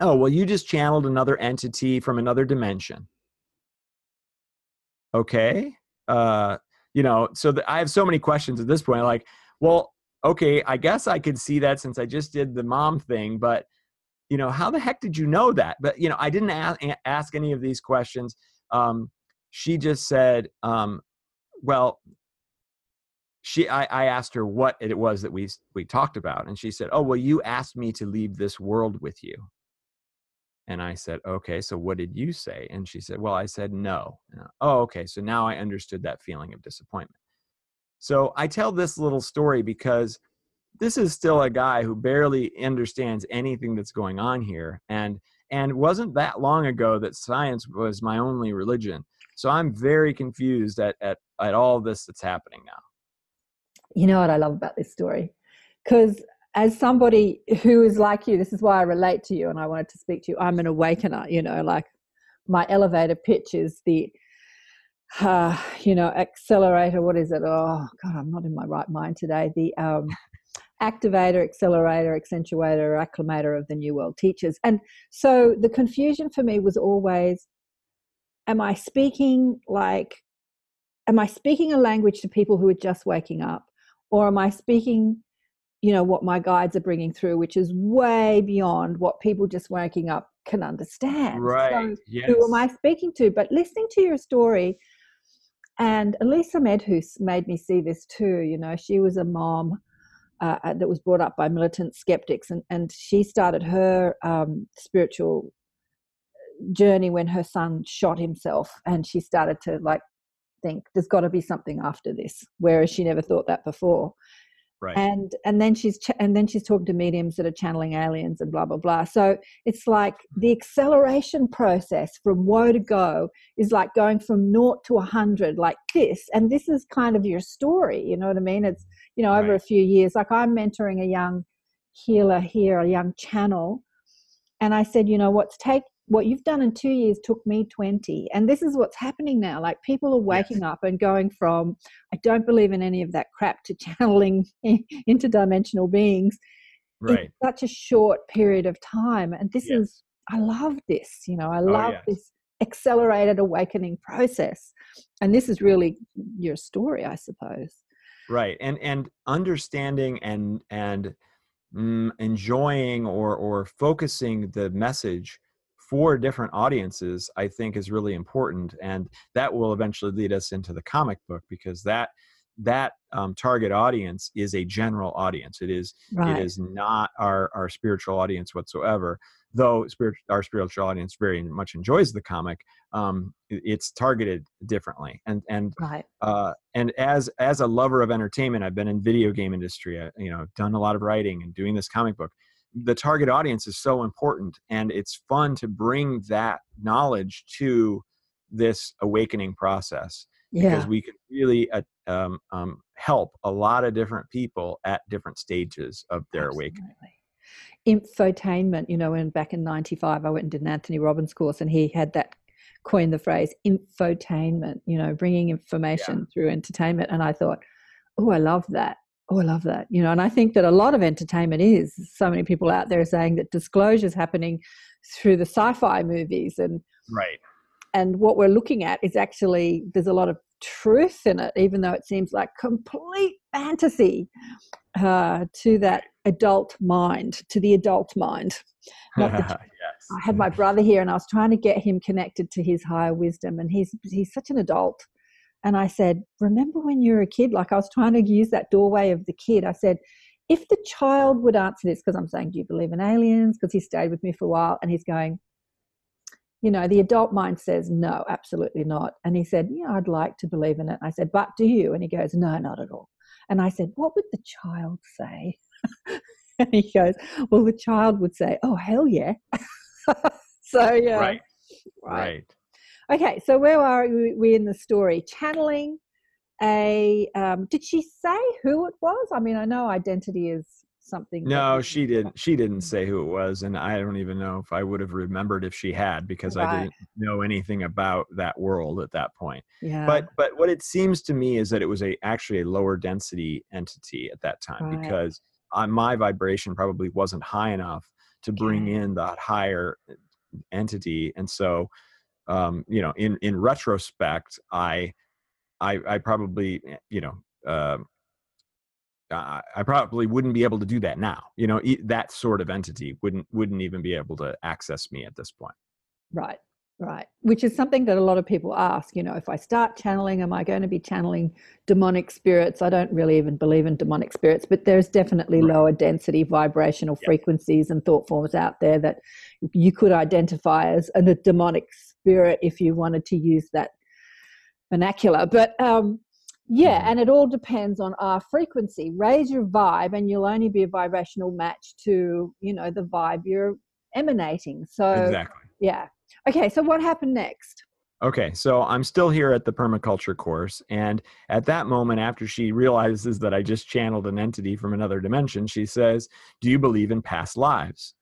oh well you just channeled another entity from another dimension. Okay uh you know so the, i have so many questions at this point like well okay i guess i could see that since i just did the mom thing but you know how the heck did you know that? But you know i didn't ask, ask any of these questions. Um she just said um well she I, I asked her what it was that we we talked about and she said oh well you asked me to leave this world with you. And i said okay so what did you say? And she said well i said no. Oh okay so now i understood that feeling of disappointment. So i tell this little story because this is still a guy who barely understands anything that's going on here and and wasn't that long ago that science was my only religion. So i'm very confused at at, at all this that's happening now you know what I love about this story? Because as somebody who is like you, this is why I relate to you and I wanted to speak to you. I'm an awakener, you know, like my elevator pitch is the, uh, you know, accelerator. What is it? Oh, God, I'm not in my right mind today. The um, activator, accelerator, accentuator, acclimator of the New World teachers. And so the confusion for me was always am I speaking like, am I speaking a language to people who are just waking up? Or am i speaking you know what my guides are bringing through which is way beyond what people just waking up can understand right so yes. who am i speaking to but listening to your story and elisa medhus made me see this too you know she was a mom uh, uh, that was brought up by militant skeptics and, and she started her um, spiritual journey when her son shot himself and she started to like think there's got to be something after this whereas she never thought that before. Right. And and then she's ch- and then she's talking to mediums that are channeling aliens and blah blah blah. So it's like the acceleration process from woe to go is like going from naught to a hundred like this and this is kind of your story you know what i mean? It's you know over right. a few years like i'm mentoring a young healer here a young channel and i said you know what's take what you've done in two years took me 20 and this is what's happening now like people are waking yes. up and going from i don't believe in any of that crap to channeling interdimensional beings right. in such a short period of time and this yes. is i love this you know i oh, love oh, yes. this accelerated awakening process and this is really your story i suppose right and and understanding and and mm, enjoying or or focusing the message for different audiences i think is really important and that will eventually lead us into the comic book because that that um, target audience is a general audience it is Right. it is not our our spiritual audience whatsoever though spirit, our spiritual audience very much enjoys the comic um, it's targeted differently and and Right. uh, and as as a lover of entertainment i've been in video game industry I, you know done a lot of writing and doing this comic book the target audience is so important and it's fun to bring that knowledge to this awakening process Yeah. because we can really uh, um, um, help a lot of different people at different stages of their awakening Infotainment, you know, when back in 95, I went and did an Anthony Robbins course and he had that coined the phrase infotainment, you know, bringing information through entertainment. And I thought, oh, I love that. Oh, I love that. You know, and I think that a lot of entertainment is so many people out there are saying that disclosure is happening through the sci fi movies and right. and what we're looking at is actually there's a lot of truth in it even though it seems like complete fantasy uh, to that adult mind to the adult mind. Yes. I had my brother here and i was trying to get him connected to his higher wisdom and he's he's such an adult and i said remember when you were a kid like i was trying to use that doorway of the kid i said if the child would answer this because i'm saying do you believe in aliens because he stayed with me for a while and he's going you know, the adult mind says, no, absolutely not. And he said, yeah, I'd like to believe in it. I said, but do you? And he goes, no, not at all. And I said, what would the child say? and he goes, well, the child would say, oh, hell yeah. so, yeah. right Right. right Okay. So, where are we, we in the story? Channeling a, um, did she say who it was? I mean, I know identity is something. No, she didn't. She didn't say who it was, and I don't even know if I would have remembered if she had because I didn't know anything about that world at that point. Yeah. But but what it seems to me is that it was a actually a lower density entity at that time Right. because uh, my vibration probably wasn't high enough to bring Okay. in that higher entity, and so um, you know, in in retrospect, I I, I probably eh, you know. um uh, I probably wouldn't be able to do that now. You know, that sort of entity wouldn't wouldn't even be able to access me at this point. Right, right. Which is something that a lot of people ask. You know, if I start channeling, am I going to be channeling demonic spirits? I don't really even believe in demonic spirits, but there's definitely Right. lower density vibrational Yeah. frequencies and thought forms out there that you could identify as a demonic spirit if you wanted to use that vernacular. But um, yeah, Mhm. and it all depends on our frequency. Raise your vibe, and you'll only be a vibrational match to you know the vibe you're emanating. So exactly. yeah. Okay, so what happened next? Okay, so I'm still here at the permaculture course, and at that moment, after she realizes that I just channeled an entity from another dimension, she says, "Do you believe in past lives?"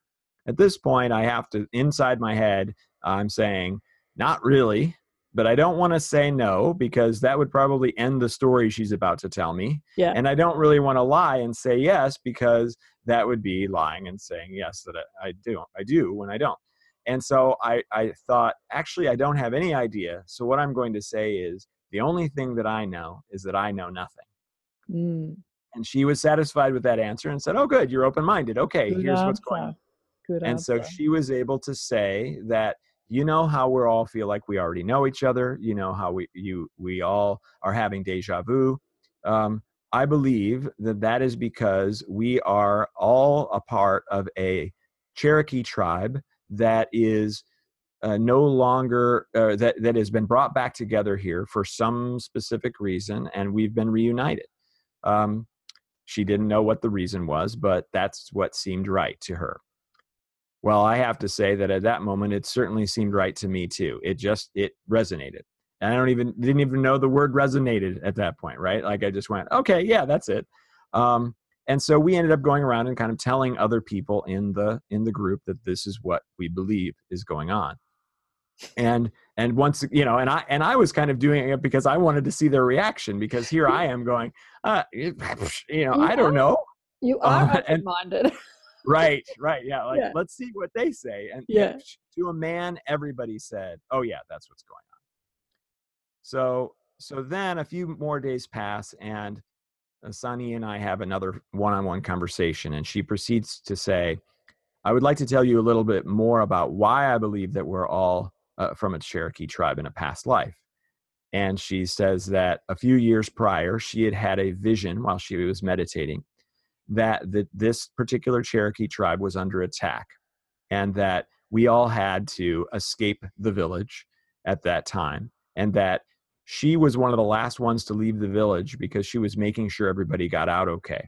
At this point, I have to inside my head, I'm saying, "Not really." But I don't want to say no because that would probably end the story she's about to tell me. Yeah. And I don't really want to lie and say yes because that would be lying and saying yes that I, I do. I do when I don't. And so I, I thought, actually, I don't have any idea. So what I'm going to say is the only thing that I know is that I know nothing. Mm, And she was satisfied with that answer and said, Oh, good, you're open minded. Okay, good here's what's going on. Good And so she was able to say that, you know how we all feel like we already know each other. You know how we you we all are having deja vu. Um, I believe that that is because we are all a part of a Cherokee tribe that is uh, no longer uh, that that has been brought back together here for some specific reason, and we've been reunited. Um, she didn't know what the reason was, but that's what seemed right to her. Well, I have to say that at that moment, it certainly seemed right to me too. It just it resonated. And I don't even didn't even know the word resonated at that point, right? Like I just went, okay, yeah, that's it. Um, and so we ended up going around and kind of telling other people in the in the group that this is what we believe is going on. And and once you know, and I and I was kind of doing it because I wanted to see their reaction because here I am going, uh, you know, I don't know. You are Uh, open-minded. right right yeah like Yeah. let's see what they say and Yeah. to a man everybody said oh yeah that's what's going on so so then a few more days pass and uh, Sunny and I have another one-on-one conversation, and she proceeds to say, "I would like to tell you a little bit more about why I believe that we're all uh, from a Cherokee tribe in a past life." And she says that a few years prior, she had had a vision while she was meditating that that this particular Cherokee tribe was under attack, and that we all had to escape the village at that time, and that she was one of the last ones to leave the village because she was making sure everybody got out okay.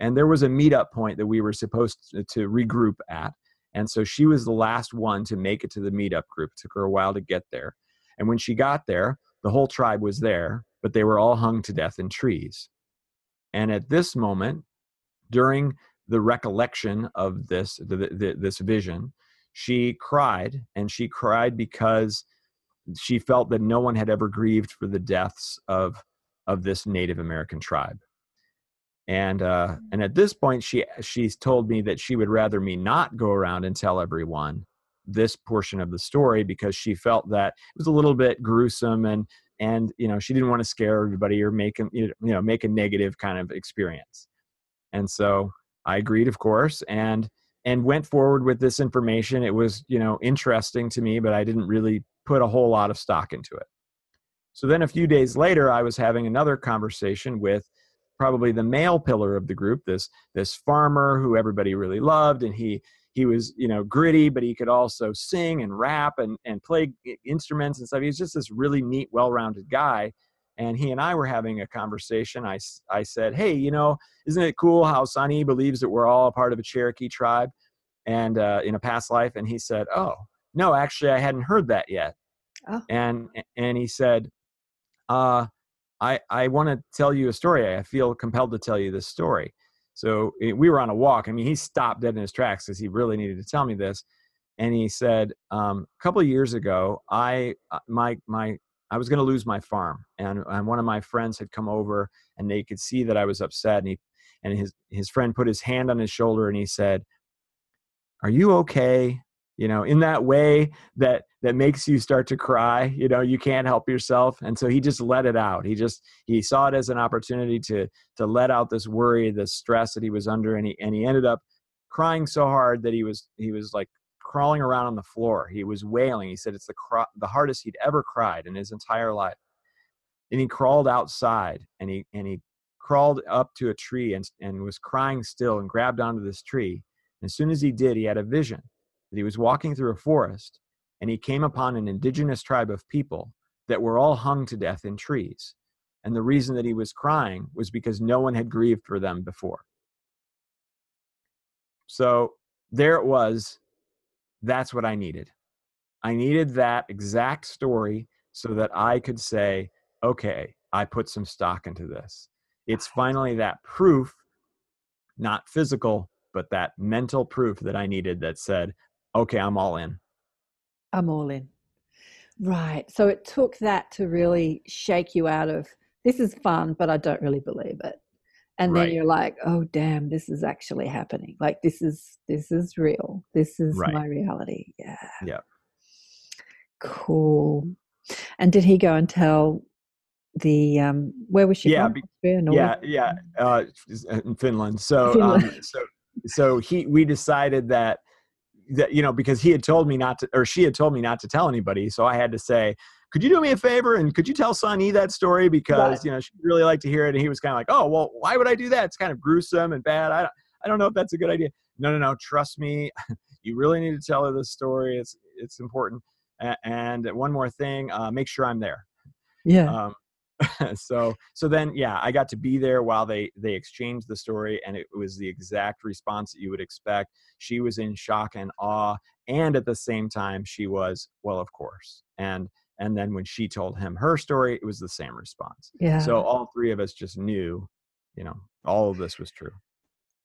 And there was a meetup point that we were supposed to, to regroup at. And so she was the last one to make it to the meetup group. It took her a while to get there. And when she got there, the whole tribe was there, but they were all hung to death in trees. And at this moment, during the recollection of this the, the, this vision, she cried, and she cried because she felt that no one had ever grieved for the deaths of of this Native American tribe. And uh, mm. and at this point, she she's told me that she would rather me not go around and tell everyone this portion of the story because she felt that it was a little bit gruesome and and you know she didn't want to scare everybody or make them you know make a negative kind of experience. And so I agreed, of course, and and went forward with this information. It was you know interesting to me, but I didn't really put a whole lot of stock into it. So then a few days later, I was having another conversation with probably the male pillar of the group, this this farmer who everybody really loved, and he he was you know gritty, but he could also sing and rap and and play instruments and stuff. He was just this really neat, well-rounded guy. And he and I were having a conversation. I I said, hey, you know, isn't it cool how Sunny believes that we're all a part of a Cherokee tribe, and uh, in a past life? And he said, oh, no, actually, I hadn't heard that yet. Oh. And and he said, uh, I I want to tell you a story. I feel compelled to tell you this story. So it, we were on a walk. I mean, he stopped dead in his tracks because he really needed to tell me this. And he said, um, a couple of years ago, I uh, my my I was going to lose my farm, and, and one of my friends had come over, and they could see that I was upset. And he and his his friend put his hand on his shoulder, and he said, "Are you okay?" you know in that way that that makes you start to cry you know you can't help yourself and so he just let it out he just he saw it as an opportunity to to let out this worry the stress that he was under and he and he ended up crying so hard that he was he was like crawling around on the floor he was wailing he said it's the cry, the hardest he'd ever cried in his entire life and he crawled outside and he and he crawled up to a tree and and was crying still and grabbed onto this tree as soon as he did he had a vision that he was walking through a forest and he came upon an indigenous tribe of people that were all hung to death in trees. And the reason that he was crying was because no one had grieved for them before. So there it was. That's what I needed. I needed that exact story so that I could say, okay, I put some stock into this. It's finally that proof, not physical, but that mental proof that I needed that said, okay, I'm all in. I'm all in. Right. So it took that to really shake you out of this is fun, but I don't really believe it. And right. then you're like, oh damn, this is actually happening. Like this is this is real. This is right. my reality. Yeah. Yeah. Cool. And did he go and tell the um where was she yeah, from? Be, yeah, yeah, uh, in Finland. So Finland. Um, so so he we decided that that you know because he had told me not to or she had told me not to tell anybody so i had to say could you do me a favor and could you tell Sunny that story? Because right. you know she'd really like to hear it and he was kind of like oh well why would I do that? It's kind of gruesome and bad. I don't, I don't know if that's a good idea. No no no trust me. You really need to tell her this story. It's it's important. And one more thing uh, make sure I'm there. Yeah. Um, so so then yeah i got to be there while they they exchanged the story and it was the exact response that you would expect. She was in shock and awe and at the same time she was well of course. And and then when she told him her story it was the same response yeah so all three of us just knew you know all of this was true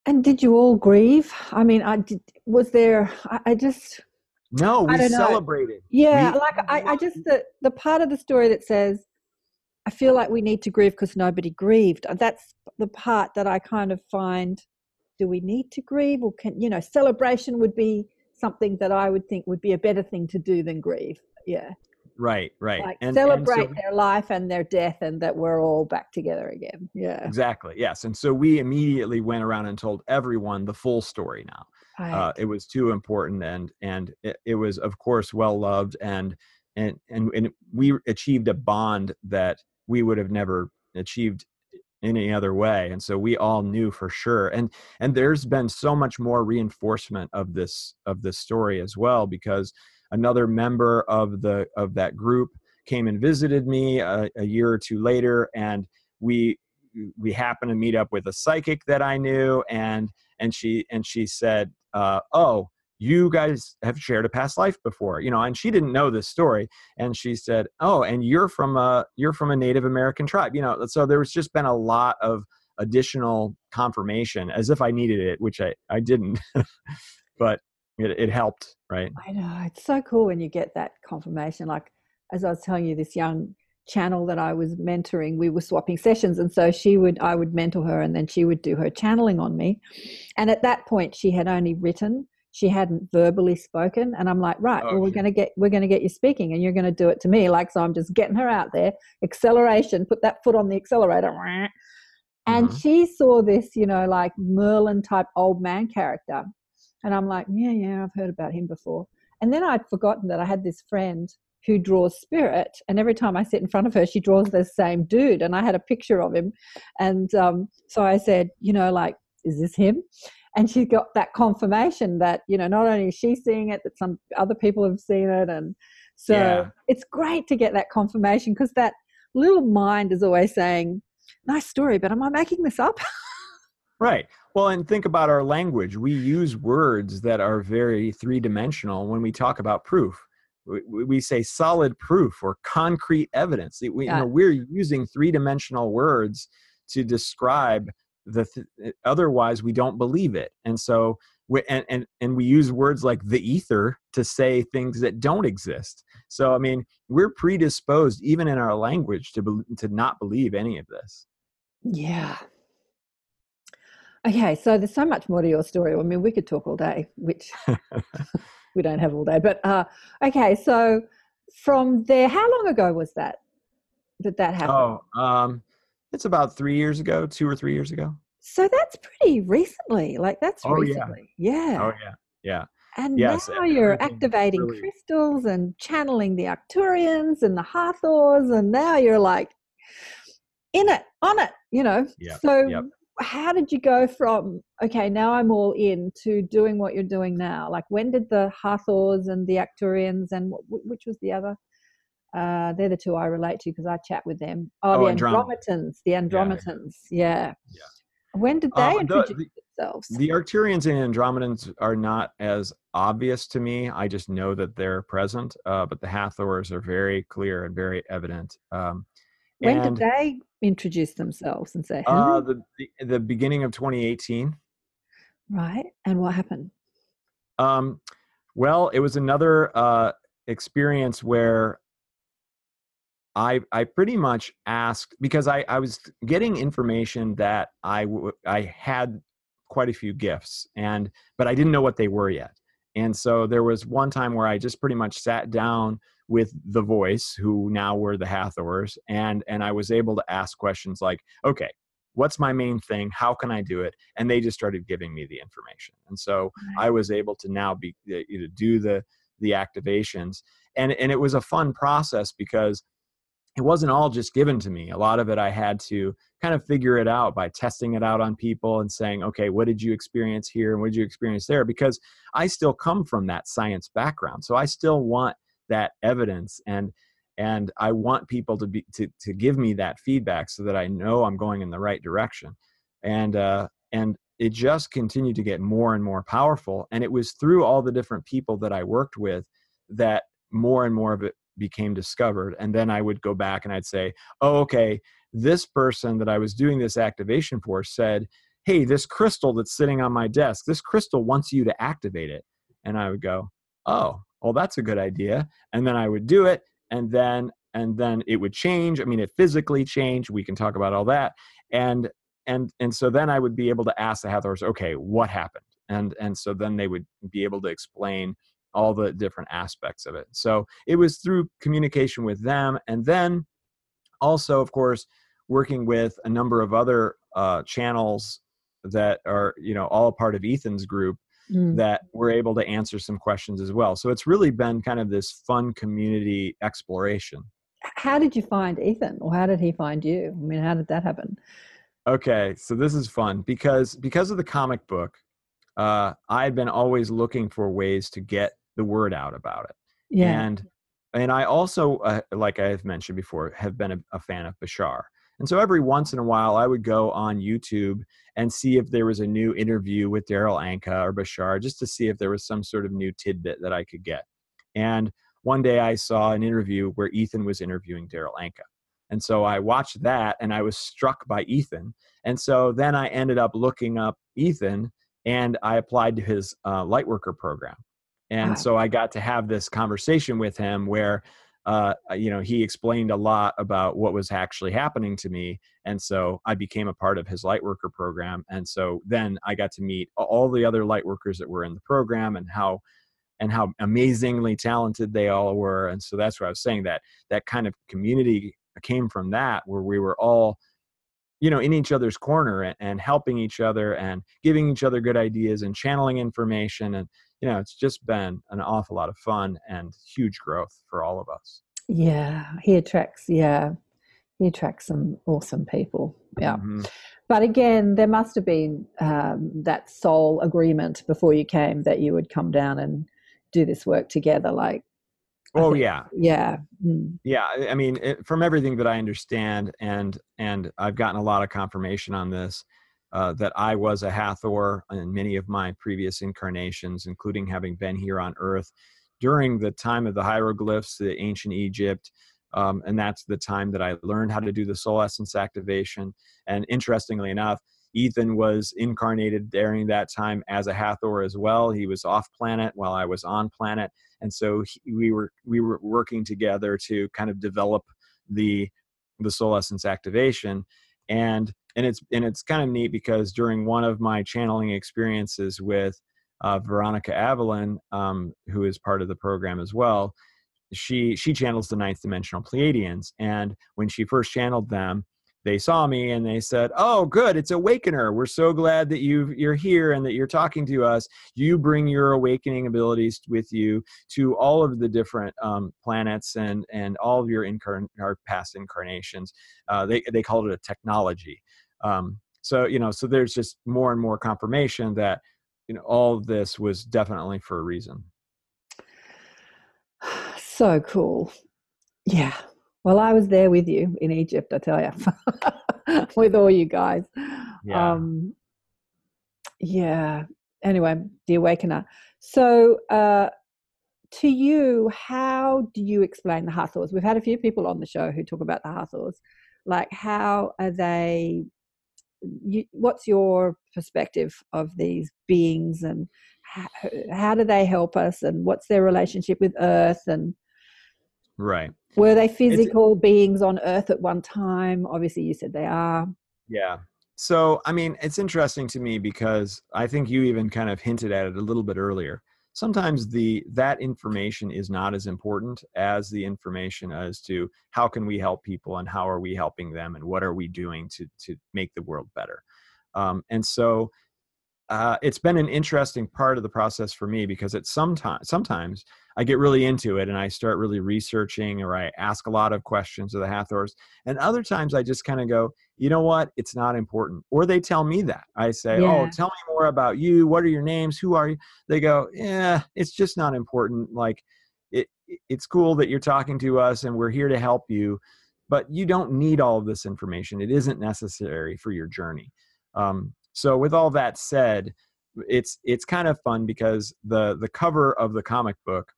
and did you all grieve i mean i did was there i, I just no we celebrated yeah we, like I, I just the the part of the story that says I feel like we need to grieve because nobody grieved. Uh, that's the part that I kind of find do we need to grieve or can, you know, celebration would be something that I would think would be a better thing to do than grieve. Yeah. Right right like and, and so- celebrate their life and their death and that we're all back together again yeah exactly yes and so we immediately went around and told everyone the full story now Right. uh, it was too important and and it, it was of course well loved and and and and we achieved a bond that we would have never achieved any other way and so we all knew for sure and and there's been so much more reinforcement of this of this story as well because another member of the of that group came and visited me a, a year or two later and we we happened to meet up with a psychic that i knew and and she and she said uh, oh you guys have shared a past life before you know and she didn't know this story and she said oh and you're from a you're from a native american tribe you know so there was just been a lot of additional confirmation as if i needed it which i i didn't. But it, it helped right I know it's so cool when you get that confirmation. Like as I was telling you, this young channel that I was mentoring, we were swapping sessions, and so she would, I would mentor her, and then she would do her channeling on me. And at that point, she had only written; she hadn't verbally spoken. And I'm like, right, well, we're going to get, we're going to get you speaking, and you're going to do it to me. Like so, I'm just getting her out there, acceleration, put that foot on the accelerator. And Mhm. she saw this, you know, like Merlin type old man character. And I'm like, yeah, yeah, I've heard about him before. And then I'd forgotten that I had this friend who draws spirit. And every time I sit in front of her, she draws the same dude. And I had a picture of him. And um, so I said, you know, like, is this him? And she got that confirmation that, you know, not only is she seeing it, that some other people have seen it. And so Yeah. it's great to get that confirmation because that little mind is always saying, nice story, but am I making this up? Right. Well, and think about our language. We use words that are very three dimensional when we talk about proof. We, we say solid proof or concrete evidence. We, you Yeah. know, we're using three dimensional words to describe the. Th- eh, otherwise, we don't believe it, and so we, and, and and we use words like the ether to say things that don't exist. So, I mean, we're predisposed, even in our language, to bel to not believe any of this. Yeah. Okay, so there's so much more to your story. I mean, we could talk all day, which we don't have all day. But uh, okay, so from there, how long ago was that? that that happened? Oh, um, it's about three years ago, two or three years ago. So that's pretty recently. Like that's Oh, recently. Yeah. Oh yeah, yeah, And yes, now you're activating really- crystals and channeling the Arcturians and the Hathors, and now you're like in it, on it, you know. Yep, So yep. How did you go from okay, now I'm all in to doing what you're doing now? Like when did the Hathors and the acturians and wh- wh- which was the other? Uh, they're the two I relate to because I chat with them. Oh, Oh, the Androm- Andromedans. The yeah. Andromedans. Yeah. Yeah. When did they Um, the- introduce the- themselves? The Arcturians and Andromedans are not as obvious to me. I just know that they're present, uh, but the Hathors are very clear and very evident. Um, when and, did they introduce themselves and say, Uh, "Hello"? the, the the beginning of 2018. right? And what happened? Um, well, it was another uh, experience where I I pretty much asked because I I was getting information that I w- I had quite a few gifts and but I didn't know what they were yet. And so there was one time where I just pretty much sat down with the voice who now were the Hathors and and I was able to ask questions like, okay, what's my main thing? How can I do it? And they just started giving me the information. And so I was able to now be uh, you know, do the the activations, and and it was a fun process because it wasn't all just given to me. A lot of it I had to kind of figure it out by testing it out on people and saying, okay, what did you experience here and what did you experience there? Because I still come from that science background, so I still want that evidence and and I want people to be to to give me that feedback so that I know I'm going in the right direction. And uh, and it just continued to get more and more powerful. And it was through all the different people that I worked with that more and more of it became discovered. And then I would go back and I'd say, oh, okay, this person that I was doing this activation for said, hey, this crystal that's sitting on my desk, this crystal wants you to activate it. And I would go, oh, well, that's a good idea. And then I would do it. And then and then it would change. I mean, it physically changed. We can talk about all that. And and and so then I would be able to ask the Hathors, okay, what happened? And and so then they would be able to explain, all the different aspects of it. So it was through communication with them, and then also, of course, working with a number of other uh, channels that are you know all part of Ethan's group Mm. that we're able to answer some questions as well. So it's really been kind of this fun community exploration. How did you find Ethan, or how did he find you? I mean, how did that happen? Okay, so this is fun because because of the comic book, uh, I'd been always looking for ways to get the word out about it, Yeah. and and I also, uh, like I have mentioned before, have been a, a fan of Bashar, and so every once in a while I would go on YouTube and see if there was a new interview with Darryl Anka or Bashar, just to see if there was some sort of new tidbit that I could get. And one day I saw an interview where Ethan was interviewing Darryl Anka. And so I watched that and I was struck by Ethan. And so then I ended up looking up Ethan and I applied to his uh, Lightworker program. And Wow. so I got to have this conversation with him where, uh, you know, he explained a lot about what was actually happening to me. And so I became a part of his Lightworker program. And so then I got to meet all the other Lightworkers that were in the program and how and how amazingly talented they all were. And so that's what I was saying that that kind of community came from that where we were all you know in each other's corner and, and helping each other and giving each other good ideas and channeling information and you know it's just been an awful lot of fun and huge growth for all of us Yeah, he attracts. Yeah, he attracts some awesome people. Yeah, Mhm. but again, there must have been um, that soul agreement before you came that you would come down and do this work together. Like, oh think- yeah yeah, mm, yeah i I mean it, from everything that i understand and and i've gotten a lot of confirmation on this uh, that i was a hathor in many of my previous incarnations including having been here on earth during the time of the hieroglyphs the ancient egypt um, and that's the time that i learned how to do the soul essence activation. And interestingly enough ethan was incarnated during that time as a hathor as well. He was off planet while i was on planet. And so he, we were we were working together to kind of develop the the soul essence activation and and it's and it's kind of neat because during one of my channeling experiences with uh, Veronica Avalon, um, who is part of the program as well, she she channels the ninth dimensional Pleiadians, and when she first channeled them, they saw me and they said, "Oh, good, it's Awakener. We're so glad that you you're here and that you're talking to us. You bring your awakening abilities with you to all of the different um, planets and and all of your incarn past incarnations. Uh, they they called it a technology. Um, so you know, so there's just more and more confirmation that you know all of this was definitely for a reason. so cool. Yeah. Well, I was there with you in Egypt. I tell you, with all you guys. Yeah. Um, yeah. Anyway, the awakener. So, uh, to you, how do you explain the Hathors? We've had a few people on the show who talk about the Hathors. Like, how are they? You, what's your perspective of these beings, and how, how do they help us? And what's their relationship with Earth? And right. Were they physical beings on Earth at one time? Obviously, you said they are. Yeah. So, I mean, it's interesting to me because I think you even kind of hinted at it a little bit earlier. Sometimes the that information is not as important as the information as to how can we help people and how are we helping them and what are we doing to to make the world better. Um, and so, uh, it's been an interesting part of the process for me because it's sometimes sometimes I get really into it and I start really researching or I ask a lot of questions of the Hathors, and other times I just kind of go, you know what, it's not important. Or they tell me that I say, oh, tell me more about you. What are your names? Who are you? They go, yeah, it's just not important. Like, it it's cool that you're talking to us and we're here to help you, but you don't need all of this information. It isn't necessary for your journey. Um, so with all that said, it's it's kind of fun because the the cover of the comic book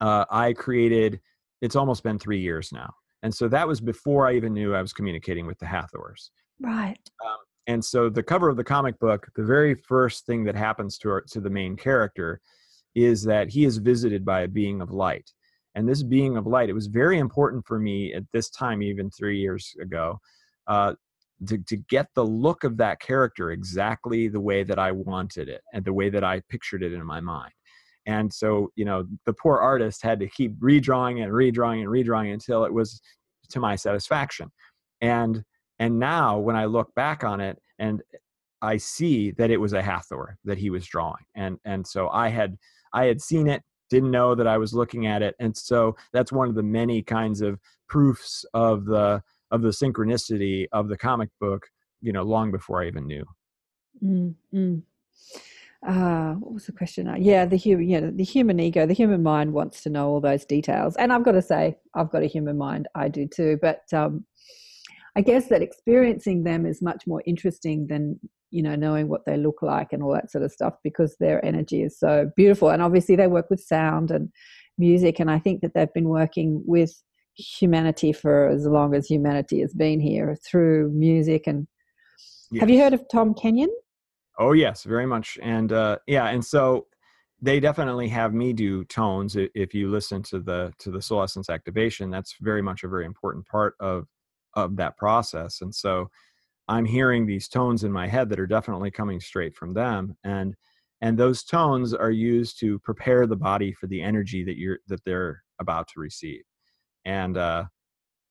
uh, I created. It's almost been three years now, and so that was before I even knew I was communicating with the Hathors. Right. And so the cover of the comic book, the very first thing that happens to our, to the main character is that he is visited by a being of light. And this being of light, it was very important for me at this time, even three years ago, uh, to, to get the look of that character exactly the way that I wanted it and the way that I pictured it in my mind. and so you know the poor artist had to keep redrawing and redrawing and redrawing until it was to my satisfaction. And and now when i look back on it and i see that it was a hathor that he was drawing. And and so i had i had seen it didn't know that i was looking at it. And so that's one of the many kinds of proofs of the of the synchronicity of the comic book you know long before i even knew Mm, mm. Uh, what was the question? Uh, yeah, the human, yeah, the human ego, the human mind wants to know all those details, and I've got to say, I've got a human mind. I do too, but um, I guess that experiencing them is much more interesting than you know knowing what they look like and all that sort of stuff because their energy is so beautiful. And obviously, they work with sound and music, and I think that they've been working with humanity for as long as humanity has been here through music and have you heard of tom kenyon Oh yes, very much. And uh, yeah, and so they definitely have me do tones. If you listen to the to the soul essence activation, that's very much a very important part of of that process. And so I'm hearing these tones in my head that are definitely coming straight from them. And and those tones are used to prepare the body for the energy that you're that they're about to receive. And uh,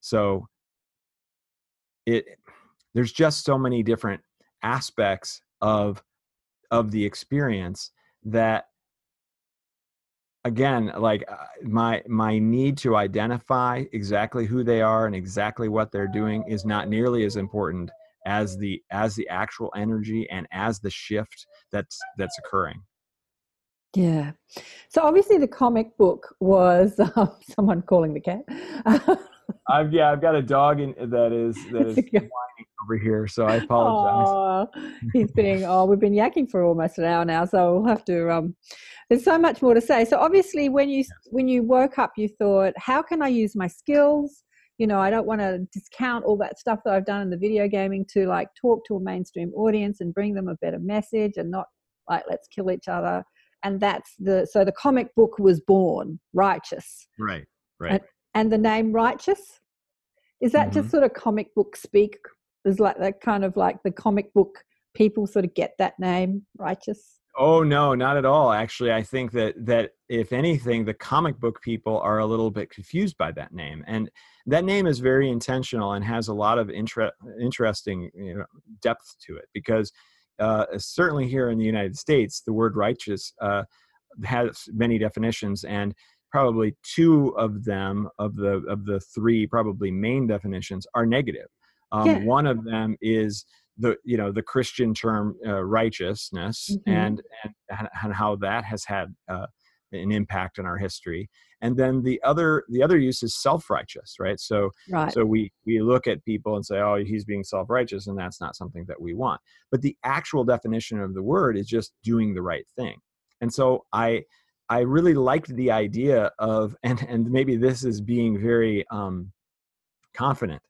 so it there's just so many different aspects of of the experience that again like uh, my my need to identify exactly who they are and exactly what they're doing is not nearly as important as the as the actual energy and as the shift that's that's occurring Yeah. So obviously the comic book was um, someone calling the cat. i've yeah i've got a dog in that is that is whining over here so i apologize oh, he's been oh we've been yakking for almost an hour now, so we'll have to um there's so much more to say. So obviously when you when you woke up you thought, how can I use my skills? You know, I don't want to discount all that stuff that I've done in the video gaming to like talk to a mainstream audience and bring them a better message and not like let's kill each other. And that's the so the comic book was born, righteous. right right and the name righteous is that just mm-hmm. sort of comic book speak is like that kind of like the comic book people sort of get that name righteous Oh no, not at all. Actually, I think that that if anything, the comic book people are a little bit confused by that name, and that name is very intentional and has a lot of inter- interesting you know, depth to it. Because uh, certainly here in the United States, the word righteous uh, has many definitions, and probably two of them of the of the three probably main definitions are negative. Um, Yeah. One of them is the you know the Christian term uh, righteousness Mhm. and, and and how that has had uh, an impact in our history. And then the other the other use is self righteous, right? So right so we we look at people and say, oh, he's being self righteous, and that's not something that we want. But the actual definition of the word is just doing the right thing. And so I I really liked the idea of and and maybe this is being very um, confident,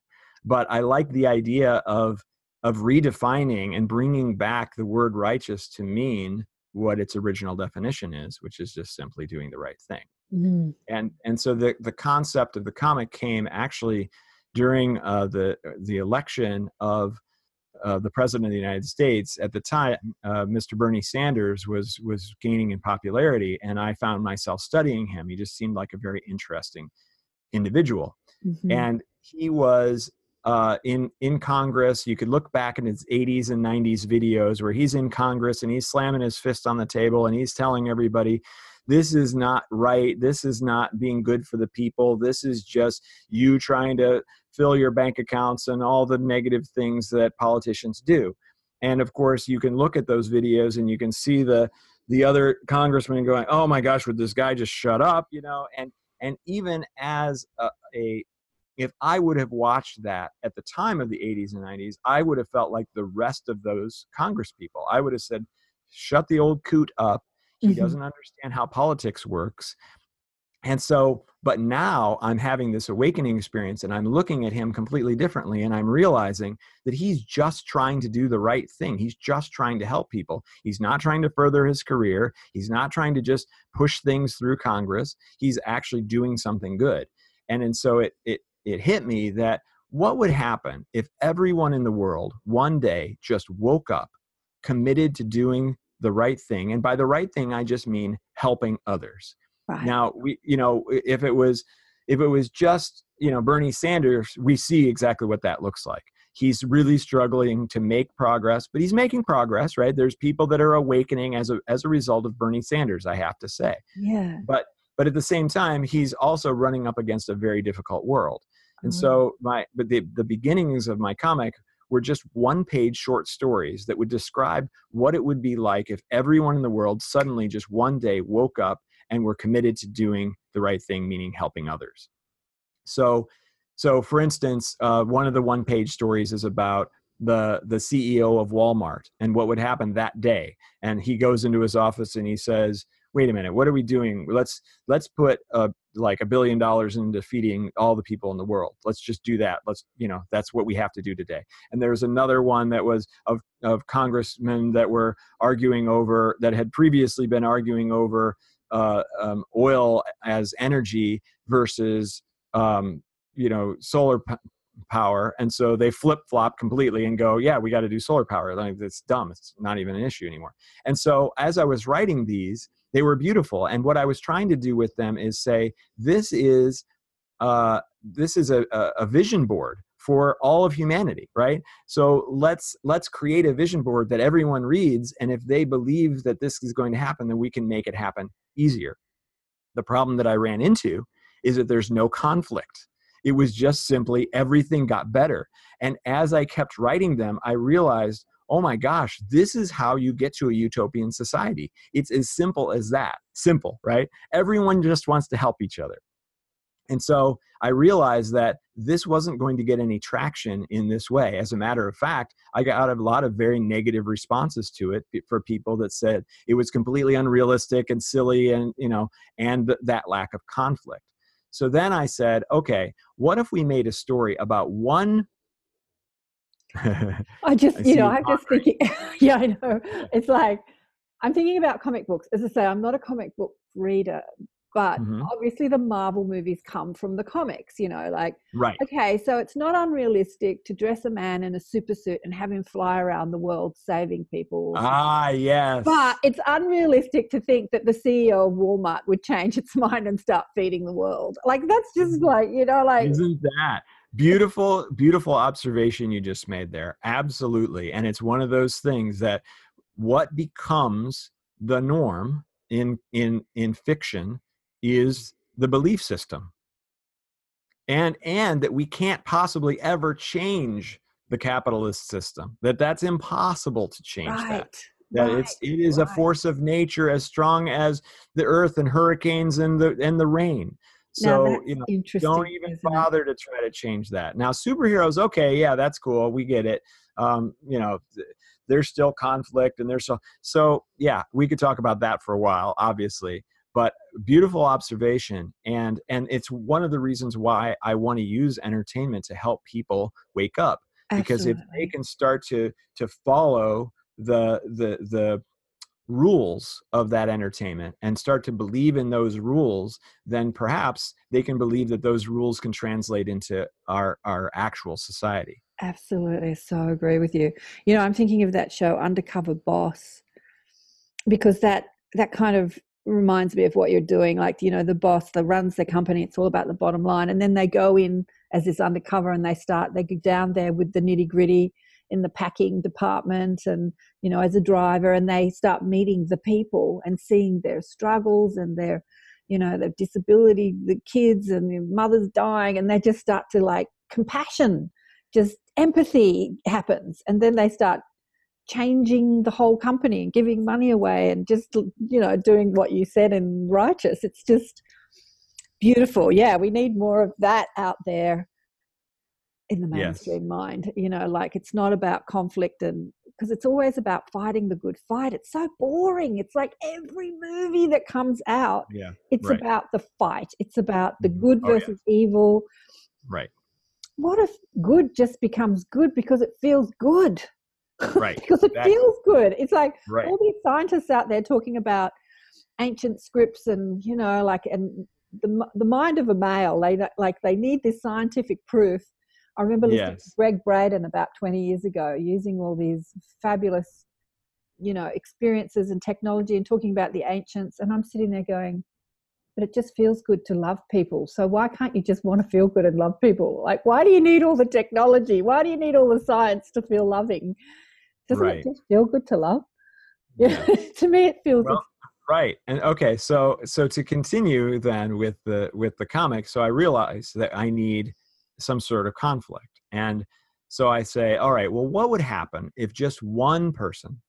but I like the idea of of redefining and bringing back the word righteous to mean what its original definition is, which is just simply doing the right thing Mm, and and so the the concept of the comic came actually during uh, the the election of uh, the president of the United States at the time. Uh, Mr. Bernie Sanders was was gaining in popularity, and I found myself studying him. He just seemed like a very interesting individual, mhm. and he was. Uh, in in Congress, you could look back in his 80s and 90s videos where he's in Congress and he's slamming his fist on the table and he's telling everybody this is not right. This is not being good for the people. This is just you trying to fill your bank accounts and all the negative things that politicians do. And of course you can look at those videos and you can see the the other congressman going oh my gosh would this guy just shut up? You know and and even as a, a if i would have watched that at the time of the 80s and 90s i would have felt like the rest of those congress people. I would have said shut the old coot up he Mhm. doesn't understand how politics works. And so but now i'm having this awakening experience and i'm looking at him completely differently and i'm realizing that he's just trying to do the right thing. He's just trying to help people. He's not trying to further his career. He's not trying to just push things through congress. He's actually doing something good. And and so it it it hit me that what would happen if everyone in the world one day just woke up committed to doing the right thing and by the right thing i just mean helping others. Right. Now we, you know, if it was, if it was just, you know, Bernie Sanders, we see exactly what that looks like. He's really struggling to make progress, but he's making progress, right? There's people that are awakening as a as a result of Bernie Sanders, I have to say. yeah. But but at the same time, he's also running up against a very difficult world. And Mhm. so my but the the beginnings of my comic were just one page short stories that would describe what it would be like if everyone in the world suddenly just one day woke up and were committed to doing the right thing meaning helping others. So so for instance uh, one of the one page stories is about the the ceo of walmart and what would happen that day. And he goes into his office and he says wait a minute what are we doing? Let's let's put uh, like a billion dollars into feeding all the people in the world. Let's just do that. Let's you know that's what we have to do today. And there was another one that was of of congressmen that were arguing over that had previously been arguing over uh, um, oil as energy versus um, you know solar p- power. And so they flip flop completely and go yeah we got to do solar power. Like it's dumb. It's not even an issue anymore. And so as i was writing these they were beautiful. And what i was trying to do with them is say this is uh, this is a, a, vision board for all of humanity right? So let's let's create a vision board that everyone reads and if they believe that this is going to happen then we can make it happen easier. The problem that i ran into is that there's no conflict. It was just simply everything got better. And as i kept writing them i realized oh my gosh this is how you get to a utopian society it's as simple as that simple right everyone just wants to help each other and so I realized that this wasn't going to get any traction in this way. As a matter of fact, I got a lot of very negative responses to it for people that said it was completely unrealistic and silly and, you know, and that lack of conflict. So then I said, okay, what if we made a story about one I just, I you know, I'm just thinking, yeah, I know. It's like, I'm thinking about comic books. As I say, I'm not a comic book reader, but Mhm. obviously the Marvel movies come from the comics, you know, like, right. okay, so it's not unrealistic to dress a man in a super suit and have him fly around the world saving people. Ah, yes. But it's unrealistic to think that the CEO of Walmart would change its mind and start feeding the world. Like, that's just like, you know, like, Isn't that beautiful? Beautiful observation you just made there. Absolutely. And it's one of those things that what becomes the norm in in in fiction is the belief system. And and that we can't possibly ever change the capitalist system. That that's impossible to change that right. that right, it's it is a force of nature as strong as the earth and hurricanes and the and the rain so you know interesting, don't even isn't it? bother to try to change that. Now superheroes okay yeah that's cool we get it. Um you know there's still conflict and there's so so yeah we could talk about that for a while obviously but beautiful observation and and it's one of the reasons why i want to use entertainment to help people wake up because if they can start to to follow the the the rules of that entertainment and start to believe in those rules then perhaps they can believe that those rules can translate into our our actual society Absolutely, so agree with you. You know, I'm thinking of that show Undercover Boss because that that kind of reminds me of what you're doing. Like, you know, the boss that runs the company, it's all about the bottom line, and then they go in as this undercover and they start they go down there with the nitty gritty in the packing department and you know as a driver and they start meeting the people and seeing their struggles and their you know their disability the kids and their mothers dying and they just start to like compassion just empathy happens. And then they start changing the whole company and giving money away and just you know doing what you said in righteous. It's just beautiful. Yeah we need more of that out there in the Yes. mainstream mind you know like it's not about conflict and because it's always about fighting the good fight it's so boring it's like every movie that comes out yeah it's Right. about the fight it's about the Mhm. good Oh, yeah. versus evil right what if good just becomes good because it feels good Right, because it exactly. feels good it's like right all these scientists out there talking about ancient scripts and you know like and the the mind of a male they like they need this scientific proof i remember listening to gregg braden about 20 years ago using all these fabulous you know experiences and technology and talking about the ancients and i'm sitting there going but it just feels good to love people. So why can't you just want to feel good and love people? Like why do you need all the technology? Why do you need all the science to feel loving? Doesn't Right. it just feel good to love? Yeah. to me it feels Well, right and okay so so to continue then with the with the comic so i realize that i need some sort of conflict. And so i say all right well what would happen if just one person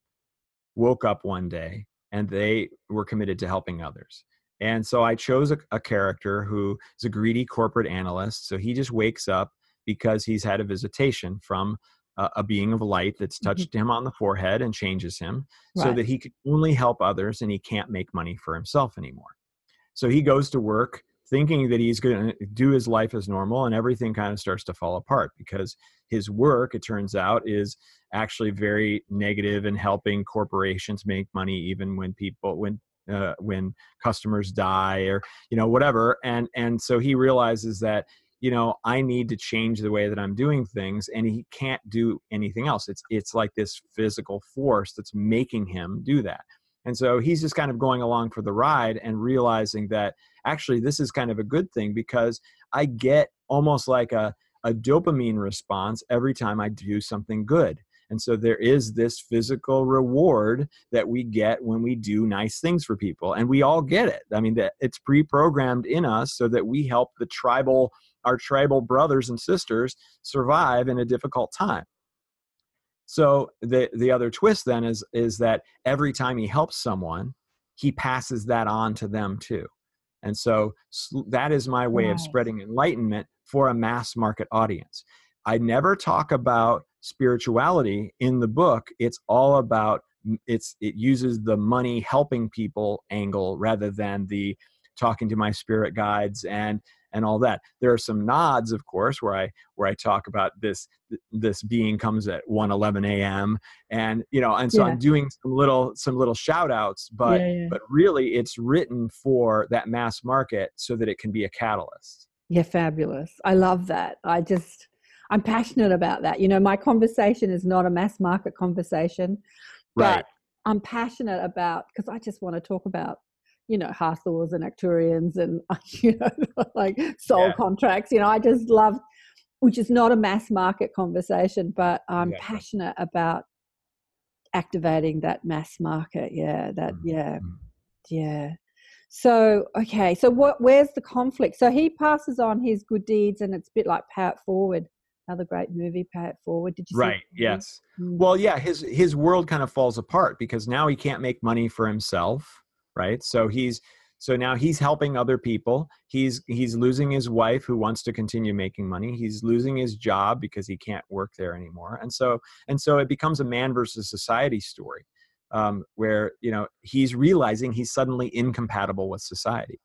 woke up one day and they were committed to helping others? And so i chose a, a character who is a greedy corporate analyst. So he just wakes up because he's had a visitation from a, a being of light that's mm-hmm. touched him on the forehead and changes him so that he can only help others and he can't make money for himself anymore. So he goes to work thinking that he's going to do his life as normal and everything kind of starts to fall apart because his work it turns out is actually very negative in helping corporations make money even when people when uh, when customers die or you know whatever. And and so he realizes that you know i need to change the way that i'm doing things and he can't do anything else. It's it's like this physical force that's making him do that. And so he's just kind of going along for the ride and realizing that actually this is kind of a good thing because i get almost like a, a dopamine response every time i do something good. And so there is this physical reward that we get when we do nice things for people and we all get it. I mean that it's pre-programmed in us so that we help the tribal our tribal brothers and sisters survive in a difficult time. So the the other twist then is is that every time he helps someone he passes that on to them too and so that is my way of spreading enlightenment for a mass market audience. I never talk about spirituality in the book. It's all about it's it uses the money helping people angle rather than the talking to my spirit guides and and all that there are some nods of course where i where i talk about this this being comes at 1 11 a.m and you know and so Yeah. i'm doing some little some little shout outs but yeah, yeah. but really it's written for that mass market so that it can be a catalyst Yeah, fabulous. I love that. I just, I'm passionate about that. You know, my conversation is not a mass market conversation, right but I'm passionate about because I just want to talk about, you know, Hathors and Arcturians and, you know, like soul Yeah. contracts. You know, I just love, which is not a mass market conversation, but I'm Exactly. passionate about activating that mass market. Yeah, that, Mhm. yeah. Mhm. Yeah. So okay, so what? Where's the conflict? So he passes on his good deeds, and it's a bit like Pay It Forward, another great movie, Pay It Forward. Did you? see right yes Mm. well yeah his his world kind of falls apart because now he can't make money for himself right? So he's so now he's helping other people. He's he's losing his wife who wants to continue making money. He's losing his job because he can't work there anymore. And so and so it becomes a man versus society story um, where you know he's realizing he's suddenly incompatible with society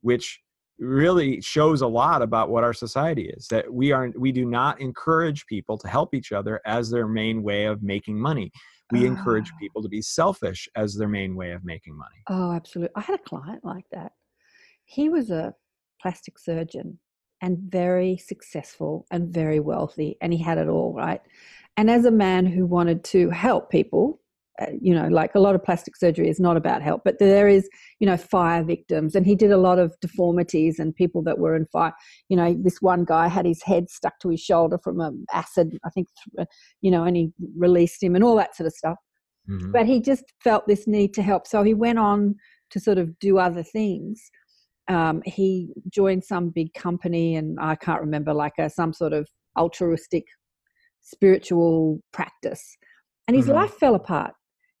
which really shows a lot about what our society is that we are we do not encourage people to help each other as their main way of making money we encourage Ah. people to be selfish as their main way of making money Oh, absolutely. I had a client like that. He was a plastic surgeon and very successful and very wealthy, and he had it all, right? And as a man who wanted to help people, you know, like a lot of plastic surgery is not about help, but there is, you know, fire victims, and he did a lot of deformities and people that were in fire. You know, this one guy had his head stuck to his shoulder from um, acid, I think, you know, and he released him and all that sort of stuff Mhm. but he just felt this need to help. So he went on to sort of do other things. Um, he joined some big company, and I can't remember, like a, some sort of altruistic spiritual practice. And his Mhm. life fell apart.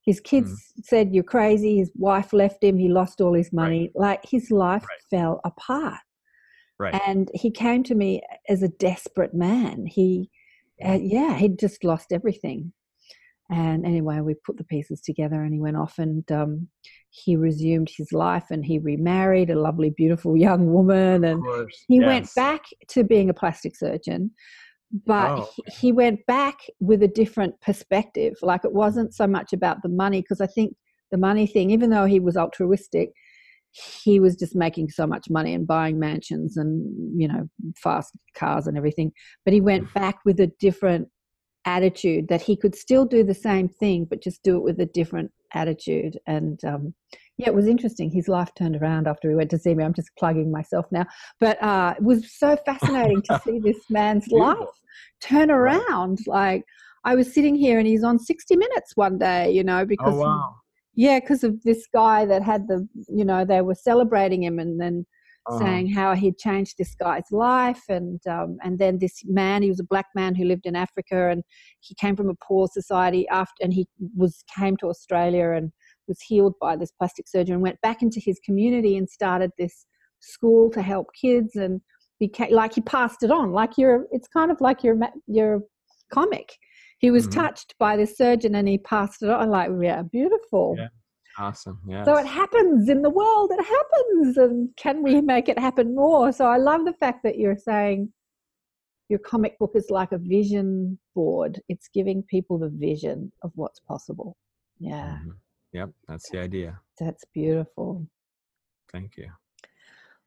His kids said, You're crazy. His wife left him. He lost all his money. Like his life Right. fell apart. right And he came to me as a desperate man. He, uh, yeah, he'd just lost everything. And anyway, we put the pieces together and he went off and um, he resumed his life and he remarried a lovely, beautiful young woman. And course he went back to being a plastic surgeon, but Oh, he, he went back with a different perspective. Like it wasn't so much about the money, because I think the money thing, even though he was altruistic, he was just making so much money and buying mansions and you know fast cars and everything. But he went back with a different attitude that he could still do the same thing but just do it with a different attitude. And um, yeah it was interesting. His life turned around after he went to see me. I'm just plugging myself now. But uh, it was so fascinating to see this man's life turn around. Like i was sitting here and he's on 60 minutes one day you know because Oh wow. yeah because of this guy that had the you know they were celebrating him and then Uh-huh. saying how he'd changed this guy's life and um, and then this man he was a black man who lived in africa and he came from a poor society after and he was came to australia and was healed by this plastic surgeon and went back into his community and started this school to help kids and became like he passed it on like you're it's kind of like your your comic he was Mhm. touched by this surgeon and he passed it on like yeah beautiful Yeah. Awesome. Yeah. so it happens in the world. It happens. And can we make it happen more? So I love the fact that you're saying your comic book is like a vision board. It's giving people the vision of what's possible. Yeah, Mhm. Yep. That's the idea. that's beautiful. Thank you.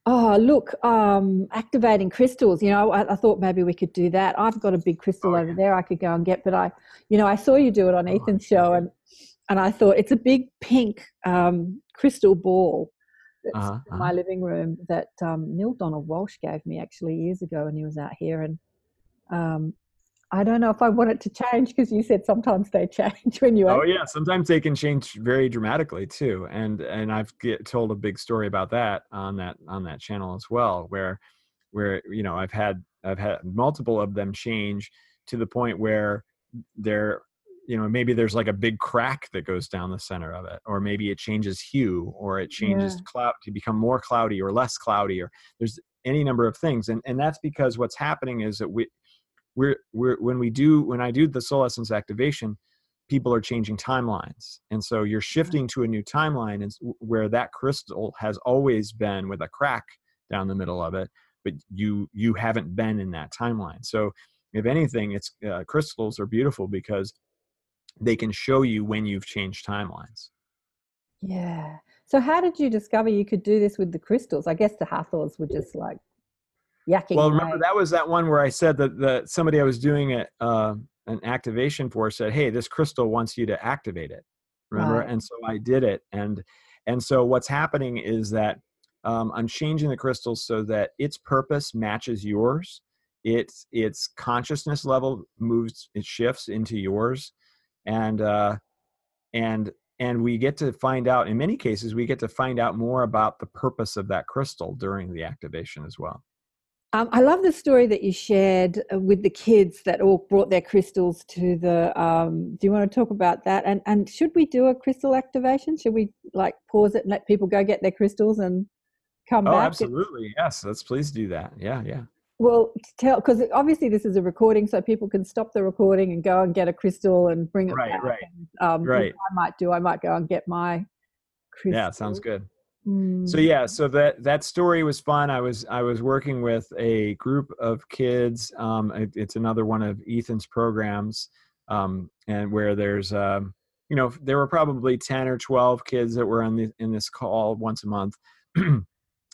Oh, look, um, activating crystals. You know, I, I thought maybe we could do that. I've got a big crystal Oh, over yeah. there I could go and get, but I, you know, I saw you do it on Oh, Ethan's show and, and I thought it's a big pink um, crystal ball that's Uh-huh, in my living room that um, Neale Donald Walsch gave me actually years ago when he was out here. And um, I don't know if I want it to change because you said sometimes they change when you Oh yeah, sometimes they can change very dramatically too, and and I've get told a big story about that on that on that channel as well, where where you know I've had I've had multiple of them change to the point where they're you know maybe there's like a big crack that goes down the center of it, or maybe it changes hue, or it changes Yeah. cloud to become more cloudy or less cloudy, or there's any number of things, and and that's because what's happening is that we we're we're when we do when I do the soul essence activation, people are changing timelines, and so you're shifting to a new timeline, and where that crystal has always been with a crack down the middle of it, but you you haven't been in that timeline. So if anything, it's uh, crystals are beautiful because they can show you when you've changed timelines. Yeah. So how did you discover you could do this with the crystals? I guess the Hathors were just like yakking Well, remember that was that one where I said that that somebody I was doing it uh, an activation for said, "Hey, this crystal wants you to activate it." Remember, Right. and so I did it, and and so what's happening is that um, I'm changing the crystal so that its purpose matches yours. Its its consciousness level moves, it shifts into yours, and uh, and and we get to find out. In many cases, we get to find out more about the purpose of that crystal during the activation as well. Um, I love the story that you shared uh, with the kids that all brought their crystals to the. Um, do you want to talk about that? And and should we do a crystal activation? Should we like pause it and let people go get their crystals and come Oh, back? absolutely. Yes. Let's please do that. Yeah. Yeah. Well, tell because obviously this is a recording, so people can stop the recording and go and get a crystal and bring it Right, back. right, and, um, which right. I might do. I might go and get my crystal. Yeah. Sounds good. So Mm. yeah, so that that story was fun. I was I was working with a group of kids. Um, it, it's another one of Ethan's programs, um, and where there's um, you know there were probably ten or twelve kids that were on the in this call once a month.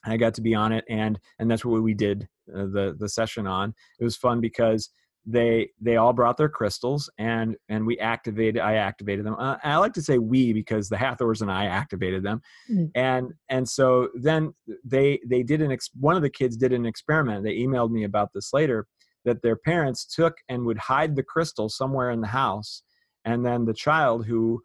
I got to be on it, and and that's what we did uh, the the session on. It was fun because they they all brought their crystals and and we activated i activated them. Uh, i like to say we because the hathors and i activated them. Mm. and and so then they they did an ex- one of the kids did an experiment. They emailed me about this later that their parents took and would hide the crystal somewhere in the house. And then the child who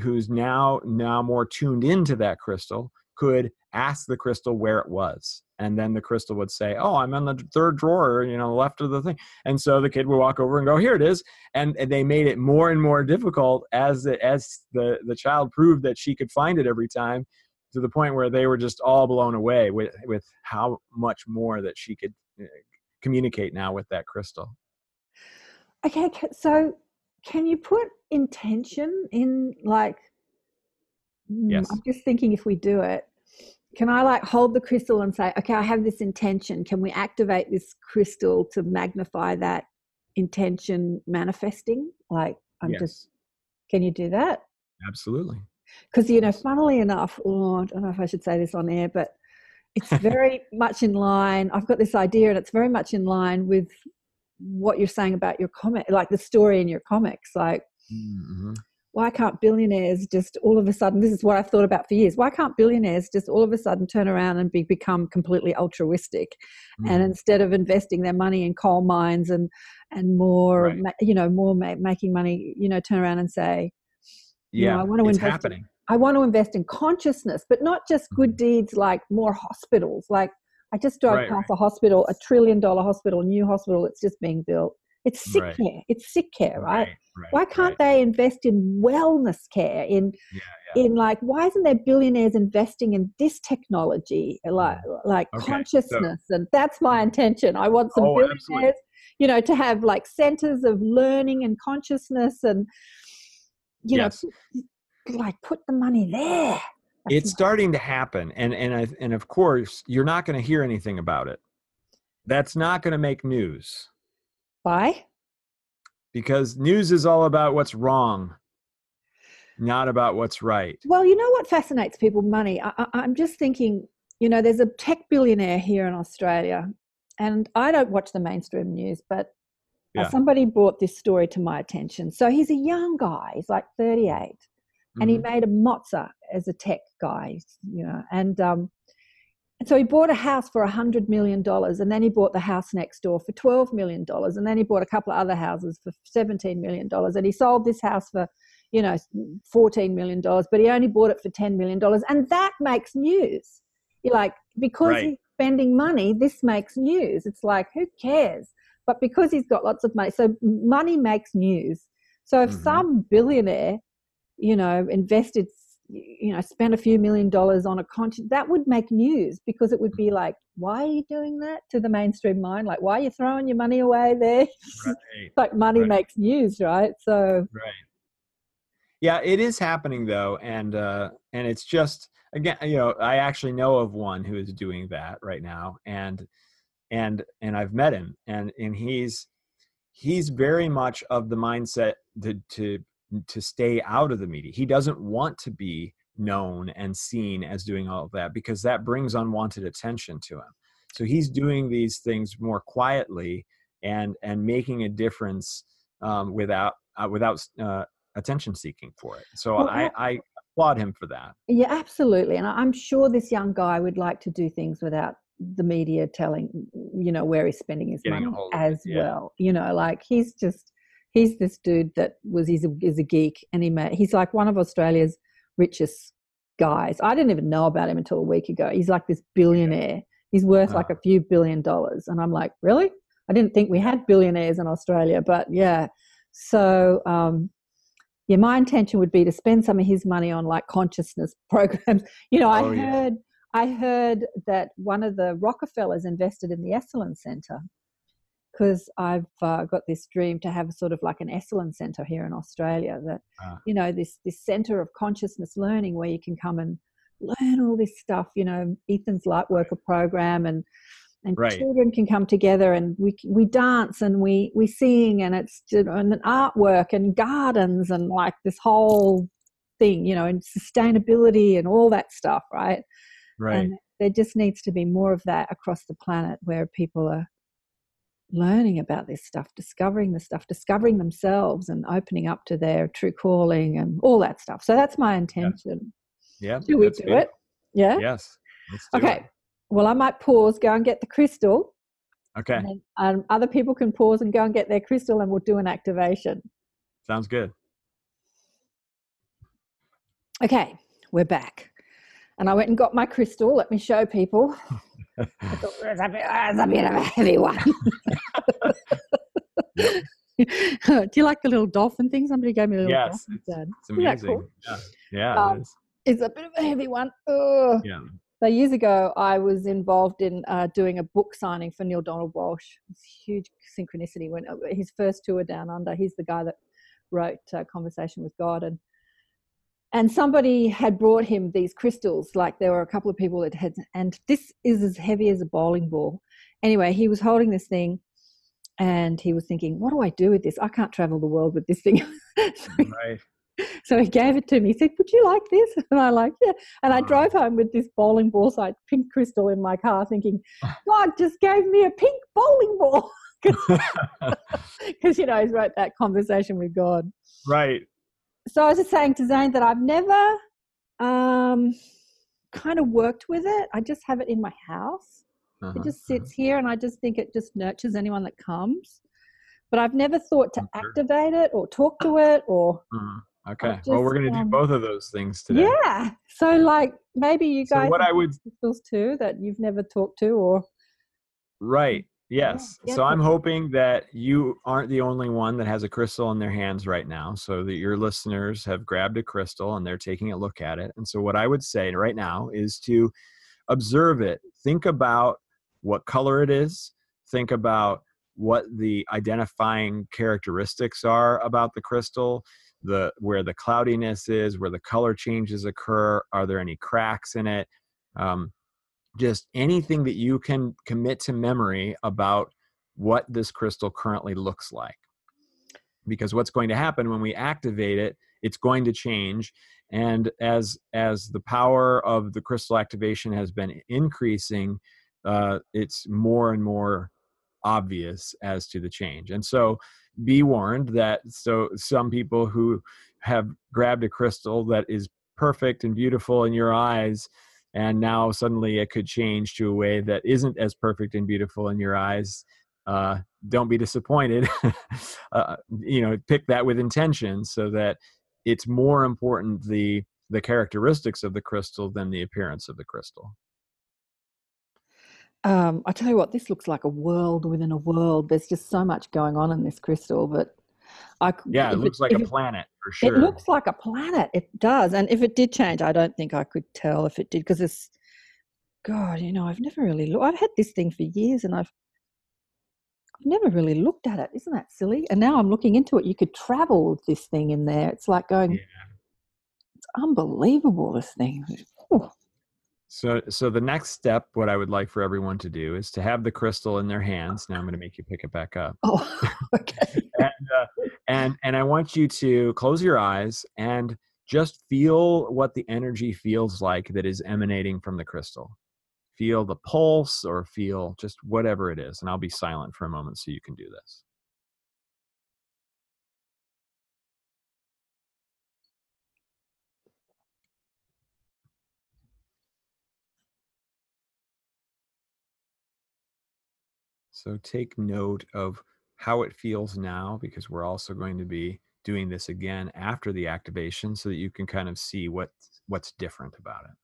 who's now now more tuned into that crystal could ask the crystal where it was and then the crystal would say oh i'm in the third drawer you know left of the thing. And so the kid would walk over and go here it is and, and they made it more and more difficult as the as the the child proved that she could find it every time to the point where they were just all blown away with with how much more that she could uh, communicate now with that crystal. Okay, so can you put intention in like Yes. I'm just thinking if we do it, can I like hold the crystal and say, okay, I have this intention. Can we activate this crystal to magnify that intention manifesting? Like I'm yes just can you do that? absolutely Because you know, funnily enough, oh, I don't know if I should say this on air, but it's very much in line. I've got this idea, and it's very much in line with what you're saying about your comic, like the story in your comics, like Mhm. Why can't billionaires just all of a sudden this is what i've thought about for years why can't billionaires just all of a sudden turn around and be, become completely altruistic and Mhm. instead of investing their money in coal mines and and more Right. ma- you know more ma- making money you know turn around and say you know, yeah, I want to it's invest in- happening. i want to invest in consciousness but not just good deeds like more hospitals like i just drove. Right, past a hospital a trillion dollar hospital new hospital it's just being built it's sick Right. care it's sick care right right, why can't they invest in wellness care in Yeah, yeah. in like why isn't there billionaires investing in this technology like like Mm. Okay, so- consciousness and that's my intention i want some Oh, billionaires absolutely. you know to have like centers of learning and consciousness and you Yes. know like put the money there That's it's starting to happen and and I, and of course you're not going to hear anything about it that's not going to make news why because news is all about what's wrong not about what's right Well, you know what fascinates people? Money. I, I, I'm just thinking, you know, there's a tech billionaire here in Australia, and I don't watch the mainstream news, but uh, Yeah. somebody brought this story to my attention. So he's a young guy, he's like 38, and he Mhm. made a mozza as a tech guy, you know, and um, and so he bought a house for a hundred million dollars, and then he bought the house next door for twelve million dollars, and then he bought a couple of other houses for seventeen million dollars, and he sold this house for, you know, fourteen million dollars, but he only bought it for ten million dollars, and that makes news. You're like, because Right. he's spending money, this makes news. It's like, who cares? But because he's got lots of money, so money makes news. So if Mhm. some billionaire, you know, invested, you know, spent a few million dollars on a content, that would make news because it would be like, why are you doing that to the mainstream mind? Like, why are you throwing your money away there? Right, like money Right. makes news, right? So right yeah it is happening though and uh and it's just again you know i actually know of one who is doing that right now and and and i've met him and and he's he's very much of the mindset to to to stay out of the media he doesn't want to be known and seen as doing all of that because that brings unwanted attention to him so he's doing these things more quietly and and making a difference um, without uh, without uh, attention seeking for it so Well, I, I applaud him for that Yeah, absolutely. And I'm sure this young guy would like to do things without the media telling, you know, where he's spending his Getting money hold of it, as yeah. well. You know, like he's just, he's this dude that was, he's a, is a geek and he made, he's like one of Australia's richest guys. I didn't even know about him until a week ago. He's like this billionaire. He's worth like Ah. a few billion dollars. And I'm like, really? I didn't think we had billionaires in Australia, but yeah. So, um, yeah, my intention would be to spend some of his money on like consciousness programs. You know, I Oh, yeah. heard I heard that one of the Rockefellers invested in the Esalen Center because I've uh, got this dream to have sort of like an Esalen Center here in Australia. That Ah. you know this this center of consciousness learning where you can come and learn all this stuff. You know, Ethan's Lightworker program and and Right. children can come together and we we dance and we we sing and it's you know, and an artwork and gardens and like this whole thing you know and sustainability and all that stuff right right and there just needs to be more of that across the planet where people are learning about this stuff discovering the stuff discovering themselves and opening up to their true calling and all that stuff. So that's my intention. Yeah do we do beautiful. it? Yeah? Yes let's do okay. it. well i might pause go and get the crystal okay. and then, um, other people can pause and go and get their crystal and we'll do an activation. Sounds good. Okay we're back. And i went and got my crystal let me show people I thought, "It's a bit, it's a bit of a heavy one do you like the little dolphin thing somebody gave me a little Yes, dolphin it's- it's amazing cool? yeah yeah Um, it is. it's a bit of a heavy one Ugh. yeah So years ago, I was involved in uh, doing a book signing for Neale Donald Walsch. It's huge synchronicity. When uh, his first tour down under, he's the guy that wrote uh, "Conversation with God," and and somebody had brought him these crystals. Like there were a couple of people that had, and this is as heavy as a bowling ball. Anyway, he was holding this thing, and he was thinking, "What do I do with this? I can't travel the world with this thing." so he right so he gave it to me. He said, Would you like this? And I like, yeah. And I drove home with this bowling ball sized pink crystal in my car, thinking, God just gave me a pink bowling ball because you know he's wrote that conversation with God. right. So I was just saying to Zane that I've never um, kind of worked with it. I just have it in my house. Uh-huh, It just sits here, and I just think it just nurtures anyone that comes. But I've never thought to sure. activate it or talk to it or uh-huh. Okay. just, well, we're going to um, do both of those things today. yeah. So like maybe you guys. So what I would too that you've never talked to or Right. Yes. yeah, so I'm hoping that you aren't the only one that has a crystal in their hands right now, so that your listeners have grabbed a crystal and they're taking a look at it. And so, what I would say right now is to observe it. Think about what color it is. Think about what the identifying characteristics are about the crystal the where the cloudiness is where the color changes occur are there any cracks in it um, just anything that you can commit to memory about what this crystal currently looks like. Because what's going to happen when we activate it it's going to change and as as the power of the crystal activation has been increasing uh, it's more and more obvious as to the change. And so be warned that so some people who have grabbed a crystal that is perfect and beautiful in your eyes and now suddenly it could change to a way that isn't as perfect and beautiful in your eyes uh, don't be disappointed. Uh, you know pick that with intention so that it's more important the the characteristics of the crystal than the appearance of the crystal. Um, I tell you what, this looks like a world within a world. There's just so much going on in this crystal, but I yeah it looks like a it- planet sure It looks like a planet. It does. And if it did change, I don't think I could tell if it did because it's, God, you know, I've never really looked. I've had this thing for years and I've, I've never really looked at it. Isn't that silly? And now I'm looking into it. You could travel with this thing in there. It's like going, Yeah. it's unbelievable, this thing. Ooh. So, so the next step, what I would like for everyone to do is to have the crystal in their hands. Now I'm going to make you pick it back up, Oh, okay. and uh, and and I want you to close your eyes and just feel what the energy feels like that is emanating from the crystal. Feel the pulse, or feel just whatever it is, and I'll be silent for a moment so you can do this. So take note of how it feels now because we're also going to be doing this again after the activation so that you can kind of see what what's different about it.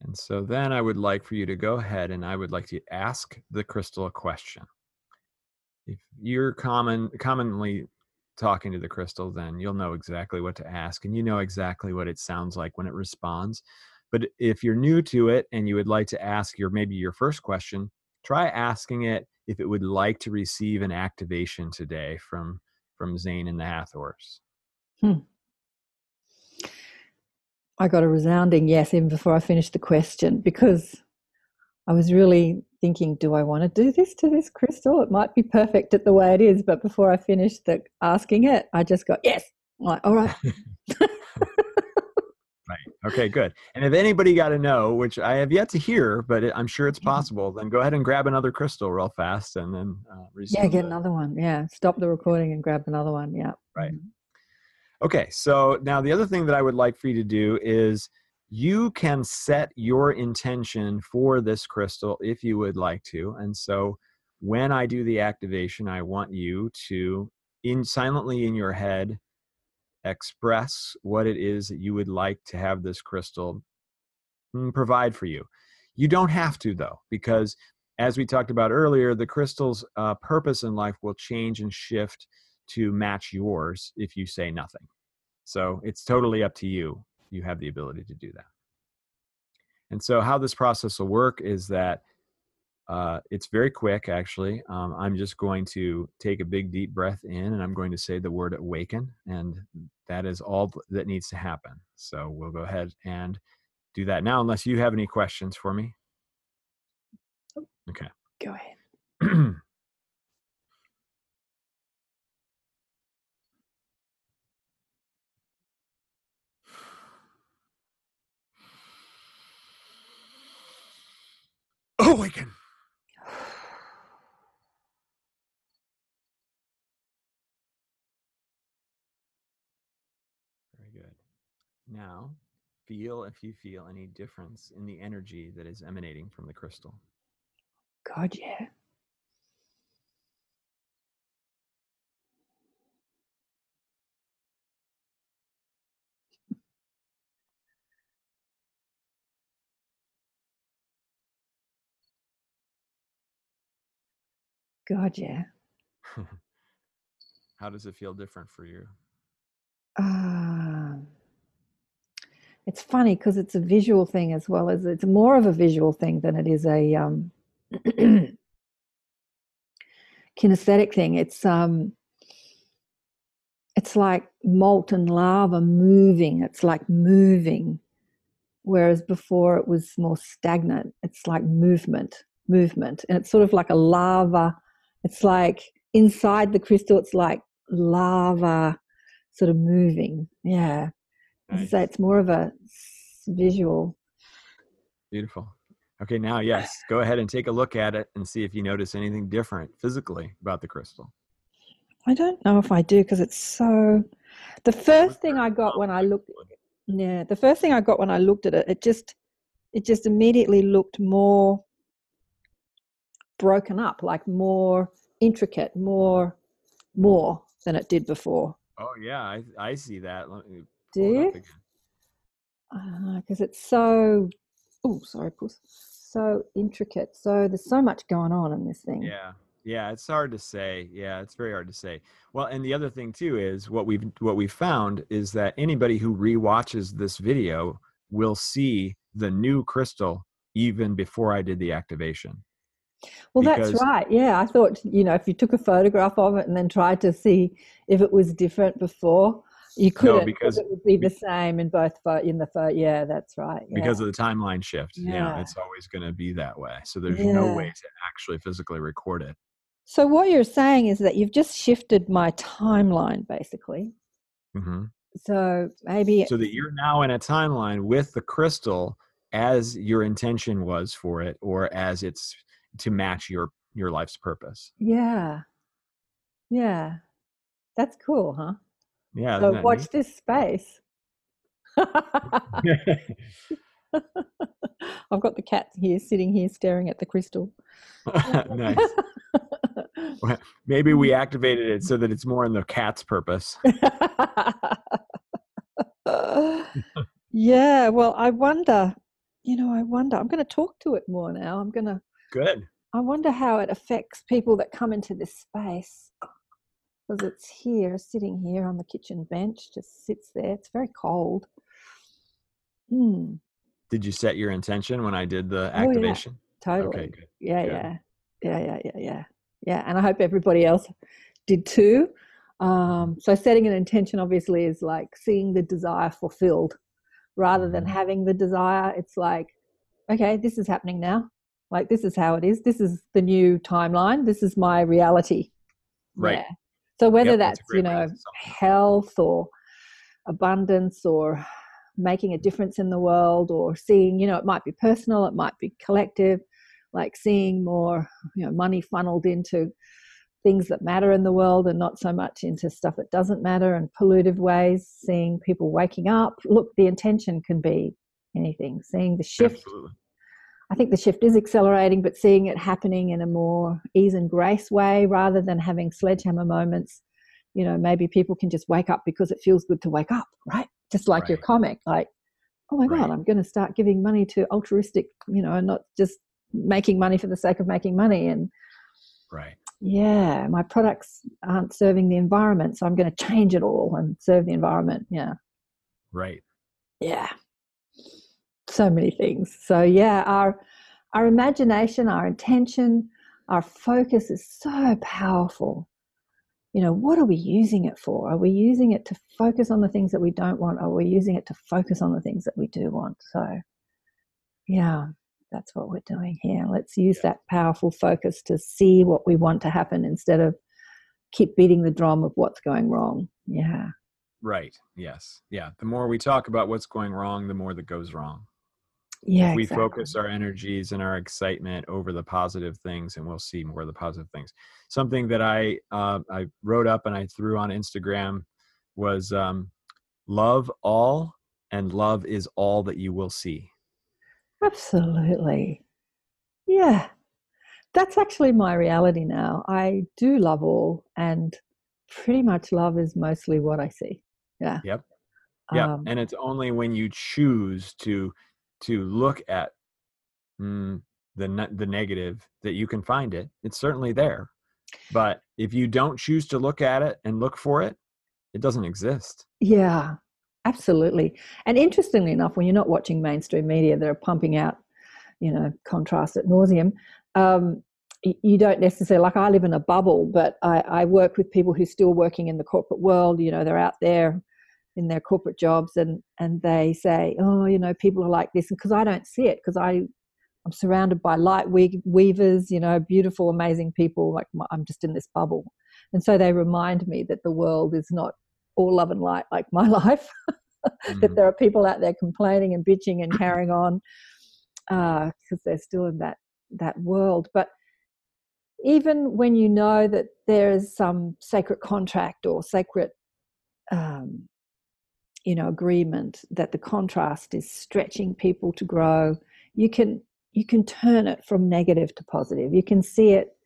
And so then I would like for you to go ahead and I would like to ask the crystal a question. If you're common commonly talking to the crystal, then you'll know exactly what to ask and you know exactly what it sounds like when it responds. But if you're new to it and you would like to ask your maybe your first question, try asking it if it would like to receive an activation today from from Zane and the Hathors. Hmm. I got a resounding yes even before I finished the question because I was really thinking, do I want to do this to this crystal? It might be perfect at the way it is, but before I finished the asking it, I just got yes. I'm like, all right, right. Okay, good. And if anybody got to know, which I have yet to hear, but it, I'm sure it's possible, then go ahead and grab another crystal real fast and then uh, yeah, get the- another one. Yeah, stop the recording and grab another one. Yeah, Right. Okay, so now the other thing that I would like for you to do is you can set your intention for this crystal if you would like to. And so when I do the activation, I want you to in silently in your head express what it is that you would like to have this crystal mm, provide for you. You don't have to though, because as we talked about earlier, the crystal's uh, purpose in life will change and shift to match yours if you say nothing. So it's totally up to you. You have the ability to do that. And so, how this process will work is that uh, it's very quick, actually. Um, I'm just going to take a big, deep breath in and I'm going to say the word awaken. And that is all that needs to happen. So, we'll go ahead and do that now, unless you have any questions for me. Okay. go ahead. awaken. Very good. Now, feel if you feel any difference in the energy that is emanating from the crystal. God, yeah. God, yeah. How does it feel different for you? Um, it's funny because it's a visual thing as well as it's more of a visual thing than it is a um, kinesthetic thing. It's um, it's like molten lava moving. It's like moving, whereas before it was more stagnant. It's like movement, movement, and it's sort of like a lava. It's like inside the crystal. It's like lava, sort of moving. Yeah. Nice. So it's more of a visual. Beautiful. Okay, now, yes, go ahead and take a look at it and see if you notice anything different physically about the crystal. I don't know if I do because it's so. The first thing I got when I looked, yeah, the first thing I got when I looked at it, it just, it just immediately looked more broken up, like more intricate, more, more than it did before. Oh, yeah, I, I see that. Let me Do pull it you? up again. Ah, because it's so. Oh, sorry, puss. So intricate. So there's so much going on in this thing. Yeah. Yeah, it's hard to say. Yeah, it's very hard to say. Well, and the other thing too is what we've what we've found is that anybody who rewatches this video will see the new crystal even before I did the activation. Well, that's right. Yeah, I thought you know if you took a photograph of it and then tried to see if it was different before, you couldn't because- it would be the same in both in the photo. Yeah, that's right. Yeah. because of the timeline shift. Yeah, Yeah. it's always going to be that way. So there's no way to actually physically record it. so what you're saying is that you've just shifted my timeline, basically. hmm So maybe So that you're now in a timeline with the crystal as your intention was for it, or as it's to match your your life's purpose. yeah, yeah, that's cool, huh? Yeah. So watch this space. I've got the cat here sitting here staring at the crystal. nice. Maybe we mm-hmm. activated it so that it's more in the cat's purpose. yeah, well, I wonder, you know, I wonder, I'm going to talk to it more now. I'm going to, Good. I wonder how it affects people that come into this space. Because it's here, sitting here on the kitchen bench, just sits there. It's very cold. Hmm, Did you set your intention when I did the activation? Oh, yeah. totally. Okay, good. yeah, good. yeah, yeah, yeah, yeah, yeah, yeah. And I hope everybody else did too. Um, so setting an intention obviously is like seeing the desire fulfilled, rather than Mhm. having the desire. It's like, okay, this is happening now. Like this is how it is. This is the new timeline. This is my reality. Right. Yeah. So whether Yep, that's that's you know to sum it up. health or abundance or making a difference in the world or seeing you know it might be personal it might be collective like seeing more you know money funneled into things that matter in the world and not so much into stuff that doesn't matter and pollutive ways seeing people waking up look the intention can be anything seeing the shift Absolutely. I think the shift is accelerating, but seeing it happening in a more ease and grace way rather than having sledgehammer moments. You know, maybe people can just wake up because it feels good to wake up, right? Just like your comic, like, oh my Right. God, I'm going to start giving money to altruistic, you know, and not just making money for the sake of making money. And Right. yeah, my products aren't serving the environment, so I'm going to change it all and serve the environment. Yeah. Right. yeah so many things so yeah our our imagination our intention our focus is so powerful you know what are we using it for are we using it to focus on the things that we don't want or are we using it to focus on the things that we do want so yeah that's what we're doing here let's use that powerful focus to see what we want to happen instead of keep beating the drum of what's going wrong yeah Right. Yes. Yeah. The more we talk about what's going wrong, the more that goes wrong. Yeah. if we exactly. focus our energies and our excitement over the positive things and we'll see more of the positive things something that i uh, i wrote up and i threw on instagram was um, love all and love is all that you will see Absolutely. Yeah. That's actually my reality now. I do love all, and pretty much love is mostly what I see. Yeah. Yep. yeah Um, and it's only when you choose to to look at mm, the the negative that you can find it it's certainly there but if you don't choose to look at it and look for it it doesn't exist Yeah, absolutely. And interestingly enough, when you're not watching mainstream media that are pumping out, you know, contrast at nauseum, um, you don't necessarily like. I live in a bubble, but I, I work with people who are still working in the corporate world. You know, they're out there in their corporate jobs, and and they say, oh, you know, people are like this, because I don't see it, because I. I'm surrounded by light we- weavers, you know, beautiful, amazing people. Like my, I'm just in this bubble, and so they remind me that the world is not all love and light like my life. that Mhm. there are people out there complaining and bitching and carrying on because they're still in that that world. But even when you know that there is some sacred contract or sacred, um, you know, agreement that the contrast is stretching people to grow, you can you can turn it from negative to positive. You can see it.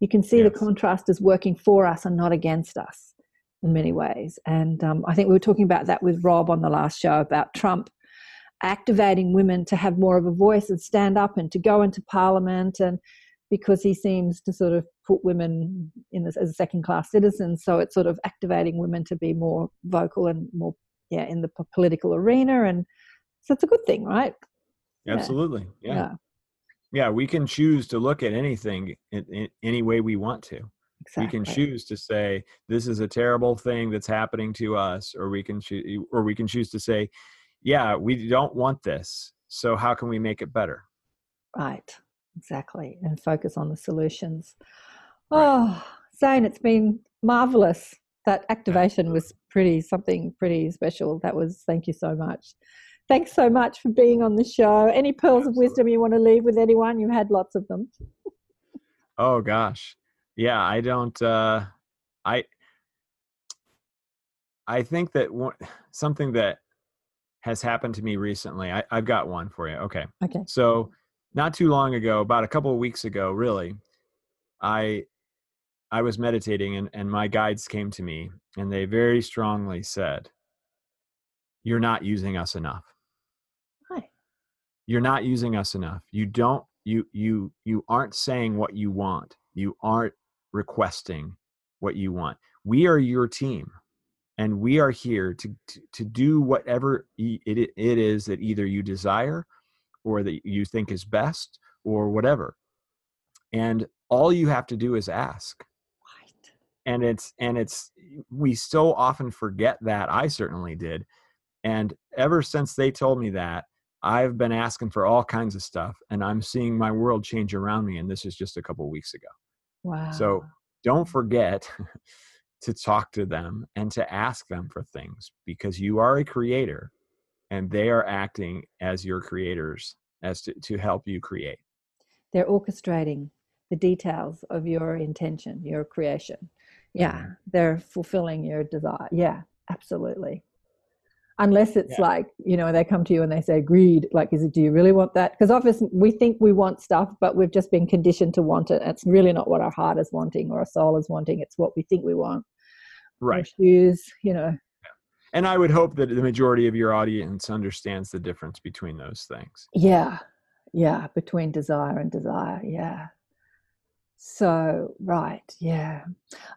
You can see the contrast is working for us and not against us in many ways. And um, I think we were talking about that with Rob on the last show about Trump activating women to have more of a voice and stand up and to go into parliament and because he seems to sort of put women in this as second class citizens so it's sort of activating women to be more vocal and more yeah in the political arena and so it's a good thing right? Yeah. absolutely yeah. yeah. We can choose to look at anything in, in any way we want to. Exactly we can choose to say this is a terrible thing that's happening to us or we can choose or we can choose to say yeah we don't want this so how can we make it better? Right exactly and focus on the solutions. Right. oh zane it's been marvelous that activation was pretty something pretty special. That was thank you so much. Thanks so much for being on the show. Any pearls of wisdom you want to leave with anyone? You've had lots of them. Oh gosh. Yeah i don't uh i i think that one, something that has happened to me recently I, i've got one for you. Okay. Okay. So, not too long ago, about a couple of weeks ago, really, I I was meditating and, and my guides came to me and they very strongly said, You're not using us enough. Hi. You're not using us enough. You don't you you you aren't saying what you want. You aren't requesting what you want. We are your team and we are here to to, to do whatever it, it it is that either you desire or that you think is best or whatever and all you have to do is ask and it's and it's we so often forget that i certainly did and ever since they told me that i've been asking for all kinds of stuff and i'm seeing my world change around me and this is just a couple of weeks ago. Wow. so don't forget to talk to them and to ask them for things because you are a creator and they are acting as your creators as to, to help you create. They're orchestrating the details of your intention your creation yeah they're fulfilling your desire. Yeah absolutely. Unless it's Yeah. like you know they come to you and they say greed like is it do you really want that? Because obviously we think we want stuff but we've just been conditioned to want it. It's really not what our heart is wanting or our soul is wanting. It's what we think we want. Right. shoes you know. And i would hope that the majority of your audience understands the difference between those things. Yeah. Yeah between desire and desire. Yeah so right yeah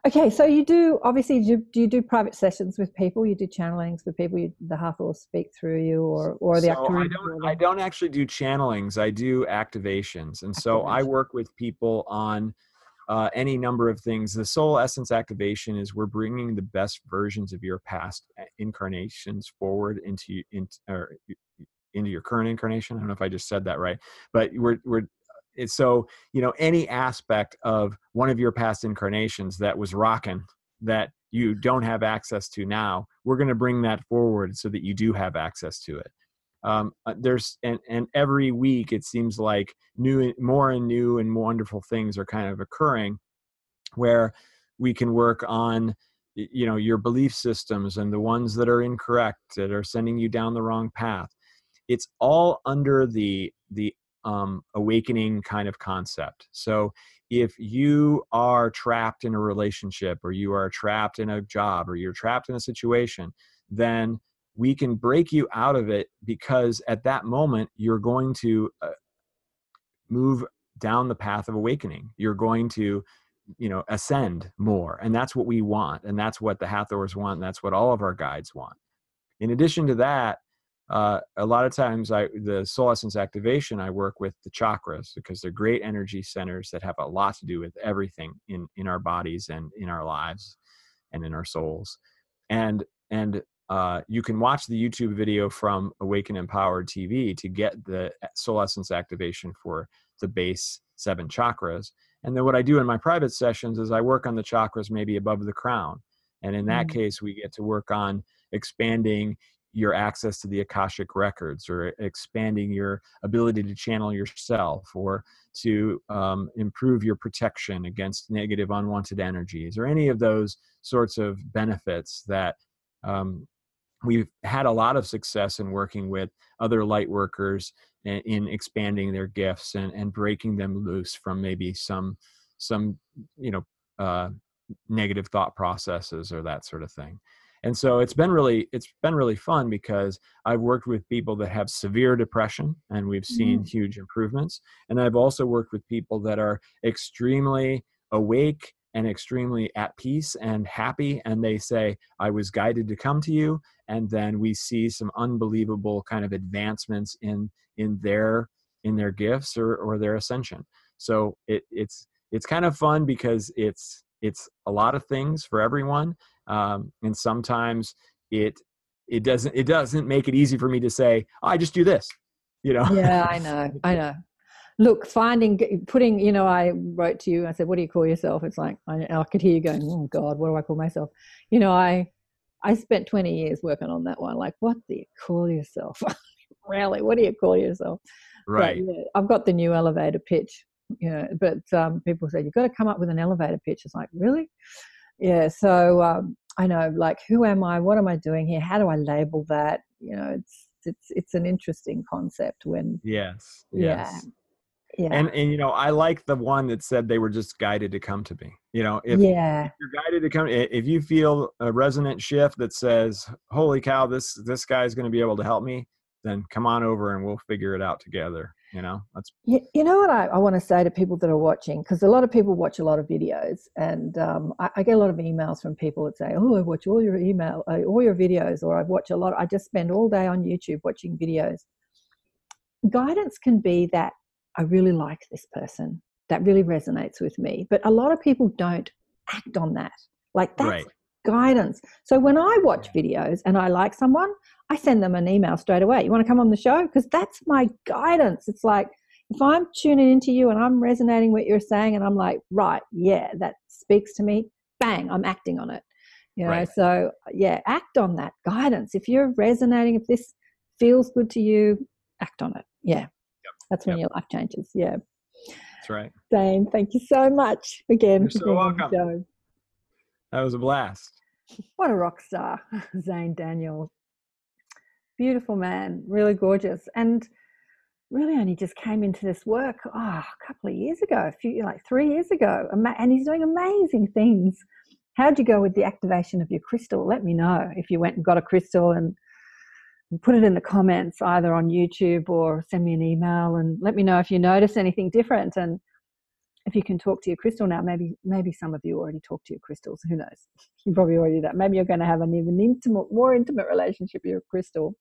okay so you do obviously do you, do you do private sessions with people you do channelings with people you, the half will speak through you or or the so I don't, I don't actually do channelings. I do activations, and so I work with people on uh, any number of things. The soul essence activation is we're bringing the best versions of your past uh, incarnations forward into into or into your current incarnation. I don't know if I just said that right, but we're we're it's so you know any aspect of one of your past incarnations that was rocking that you don't have access to now we're going to bring that forward so that you do have access to it. Um, uh, there's and and every week it seems like new more and new and wonderful things are kind of occurring where we can work on you know your belief systems and the ones that are incorrect that are sending you down the wrong path. It's all under the the um, awakening kind of concept. So if you are trapped in a relationship or you are trapped in a job or you're trapped in a situation then we can break you out of it because at that moment you're going to uh, move down the path of awakening. You're going to you know ascend more and that's what we want and that's what the hathors want and that's what all of our guides want. In addition to that uh, a lot of times i the soul essence activation i work with the chakras because they're great energy centers that have a lot to do with everything in in our bodies and in our lives and in our souls and and uh, you can watch the youtube video from awaken empowered tv to get the soul essence activation for the base seven chakras and then what I do in my private sessions is I work on the chakras maybe above the crown. And in that mm. case, we get to work on expanding your access to the Akashic records or expanding your ability to channel yourself or to um, improve your protection against negative unwanted energies or any of those sorts of benefits that um, we've had a lot of success in working with other light workers in expanding their gifts and, and breaking them loose from maybe some some you know uh, negative thought processes or that sort of thing and so it's been really it's been really fun because i've worked with people that have severe depression and we've seen mm-hmm. huge improvements. And i've also worked with people that are extremely awake and extremely at peace and happy and they say i was guided to come to you. And then we see some unbelievable kind of advancements in in their in their gifts or or their ascension. So it it's it's kind of fun because it's it's a lot of things for everyone um, and sometimes it it doesn't it doesn't make it easy for me to say oh, i just do this you know? Yeah i know i know. Look finding putting you know i wrote to you i said what do you call yourself? It's like i, I could hear you going oh god what do i call myself? You know i i spent 20 years working on that one like what do you call yourself? Really what do you call yourself? Right. yeah, i've got the new elevator pitch you know but um, people say you've got to come up with an elevator pitch it's like really yeah so um, i know like who am i what am i doing here how do i label that you know it's it's it's an interesting concept when yes yes yeah yeah. And and you know, I like the one that said they were just guided to come to me. You know, if, yeah. if you're guided to come, if you feel a resonant shift that says, "Holy cow, this this guy's going to be able to help me," then come on over and we'll figure it out together. You know, that's you, you know what I, I want to say to people that are watching because a lot of people watch a lot of videos, and um, I, I, get a lot of emails from people that say, "Oh, I watch all your email, uh, all your videos," or "I watch a lot. I just spend all day on YouTube watching videos." Guidance can be that I really like this person. That really resonates with me. But a lot of people don't act on that. Like that's right. guidance. So when I watch videos and I like someone, I send them an email straight away. You want to come on the show? Because that's my guidance. It's like if I'm tuning into you and I'm resonating what you're saying and I'm like, right, yeah, that speaks to me, bang, I'm acting on it. You know, right. so yeah, act on that guidance. If you're resonating, if this feels good to you, act on it. Yeah. That's when yep. your life changes. Yeah. That's right. Zane, thank you so much again. You're so welcome. That was a blast. What a rock star, Zane Daniel. Beautiful man, really gorgeous. And really only just came into this work oh, a couple of years ago, a few like three years ago. And he's doing amazing things. How'd you go with the activation of your crystal? Let me know if you went and got a crystal and put it in the comments either on YouTube or send me an email and let me know if you notice anything different and if you can talk to your crystal now maybe maybe some of you already talk to your crystals who knows you probably already do that maybe you're going to have an even intimate more intimate relationship with your crystal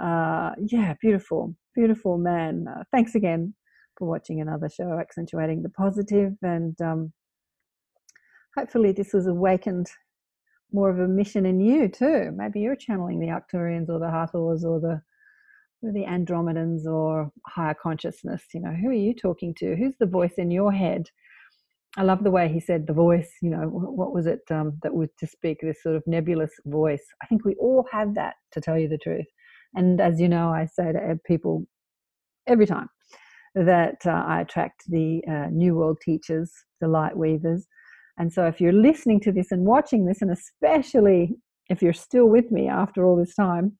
uh, yeah beautiful beautiful man uh, thanks again for watching another show accentuating the positive and um, hopefully this has awakened more of a mission in you too. Maybe you're channeling the Arcturians or the Hathors or the or the Andromedans or higher consciousness. You know, who are you talking to? Who's the voice in your head? I love the way he said the voice. You know, what was it um, that was to speak this sort of nebulous voice? I think we all have that, to tell you the truth. And as you know, I say to people every time that uh, I attract the uh, New World teachers, the light weavers. And so if you're listening to this and watching this, and especially if you're still with me after all this time,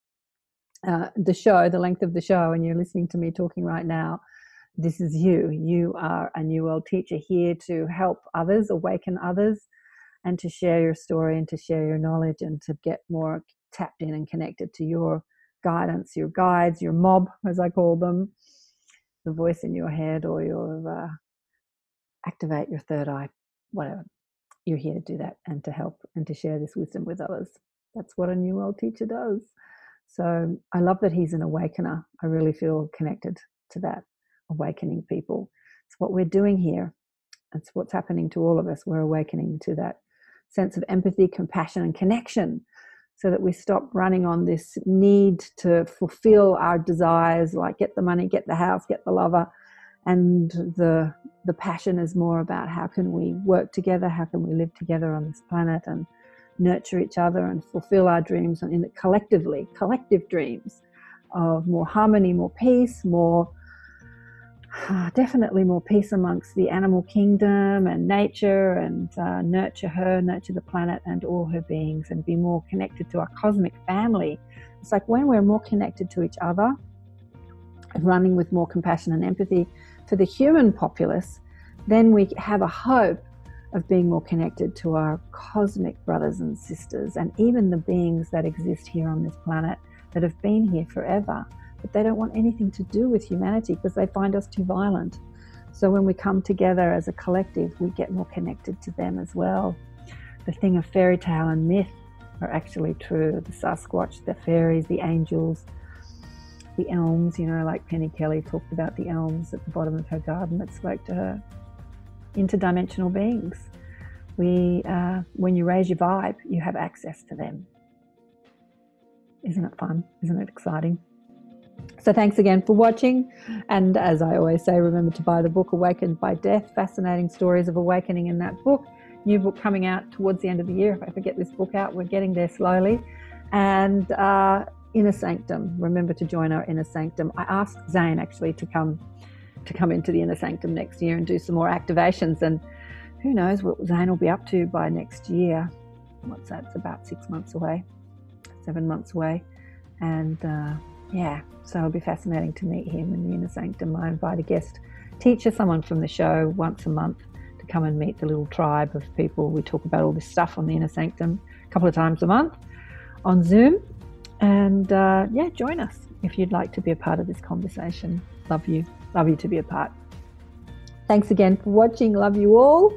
uh, the show, the length of the show, and you're listening to me talking right now, this is you. You are a New World teacher here to help others, awaken others, and to share your story and to share your knowledge and to get more tapped in and connected to your guidance, your guides, your mob, as I call them, the voice in your head or your uh, activate your third eye, whatever. You're here to do that and to help and to share this wisdom with others. That's what a New World teacher does. So I love that he's an awakener. I really feel connected to that, awakening people. It's what we're doing here. It's what's happening to all of us. We're awakening to that sense of empathy, compassion, and connection so that we stop running on this need to fulfill our desires like get the money get the house get the lover and the the passion is more about how can we work together how can we live together on this planet and nurture each other and fulfill our dreams and in collectively collective dreams of more harmony more peace more definitely more peace amongst the animal kingdom and nature and uh, nurture her, nurture the planet and all her beings and be more connected to our cosmic family. It's like when we're more connected to each other running with more compassion and empathy for the human populace, then we have a hope of being more connected to our cosmic brothers and sisters and even the beings that exist here on this planet that have been here forever but they don't want anything to do with humanity because they find us too violent. So when we come together as a collective, we get more connected to them as well. The thing of fairy tale and myth are actually true. The Sasquatch, the fairies, the angels, the elms, you know, like Penny Kelly talked about the elms at the bottom of her garden that spoke to her. Interdimensional beings. We, uh, when you raise your vibe, you have access to them. Isn't it fun? Isn't it exciting? So thanks again for watching. And as I always say, remember to buy the book Awakened by Death. Fascinating stories of awakening in that book. New book coming out towards the end of the year. If I ever get this book out, we're getting there slowly. And uh, Inner Sanctum. Remember to join our Inner Sanctum. I asked Zane actually to come to come into the Inner Sanctum next year and do some more activations. And who knows what Zane will be up to by next year. What's that? It's about six months away, seven months away. And uh, yeah, so it'll be fascinating to meet him in the Inner Sanctum. I invite a guest teacher, someone from the show, once a month to come and meet the little tribe of people. We talk about all this stuff on the Inner Sanctum a couple of times a month on Zoom. And uh, yeah, join us if you'd like to be a part of this conversation. Love you. Love you to be a part. Thanks again for watching. Love you all.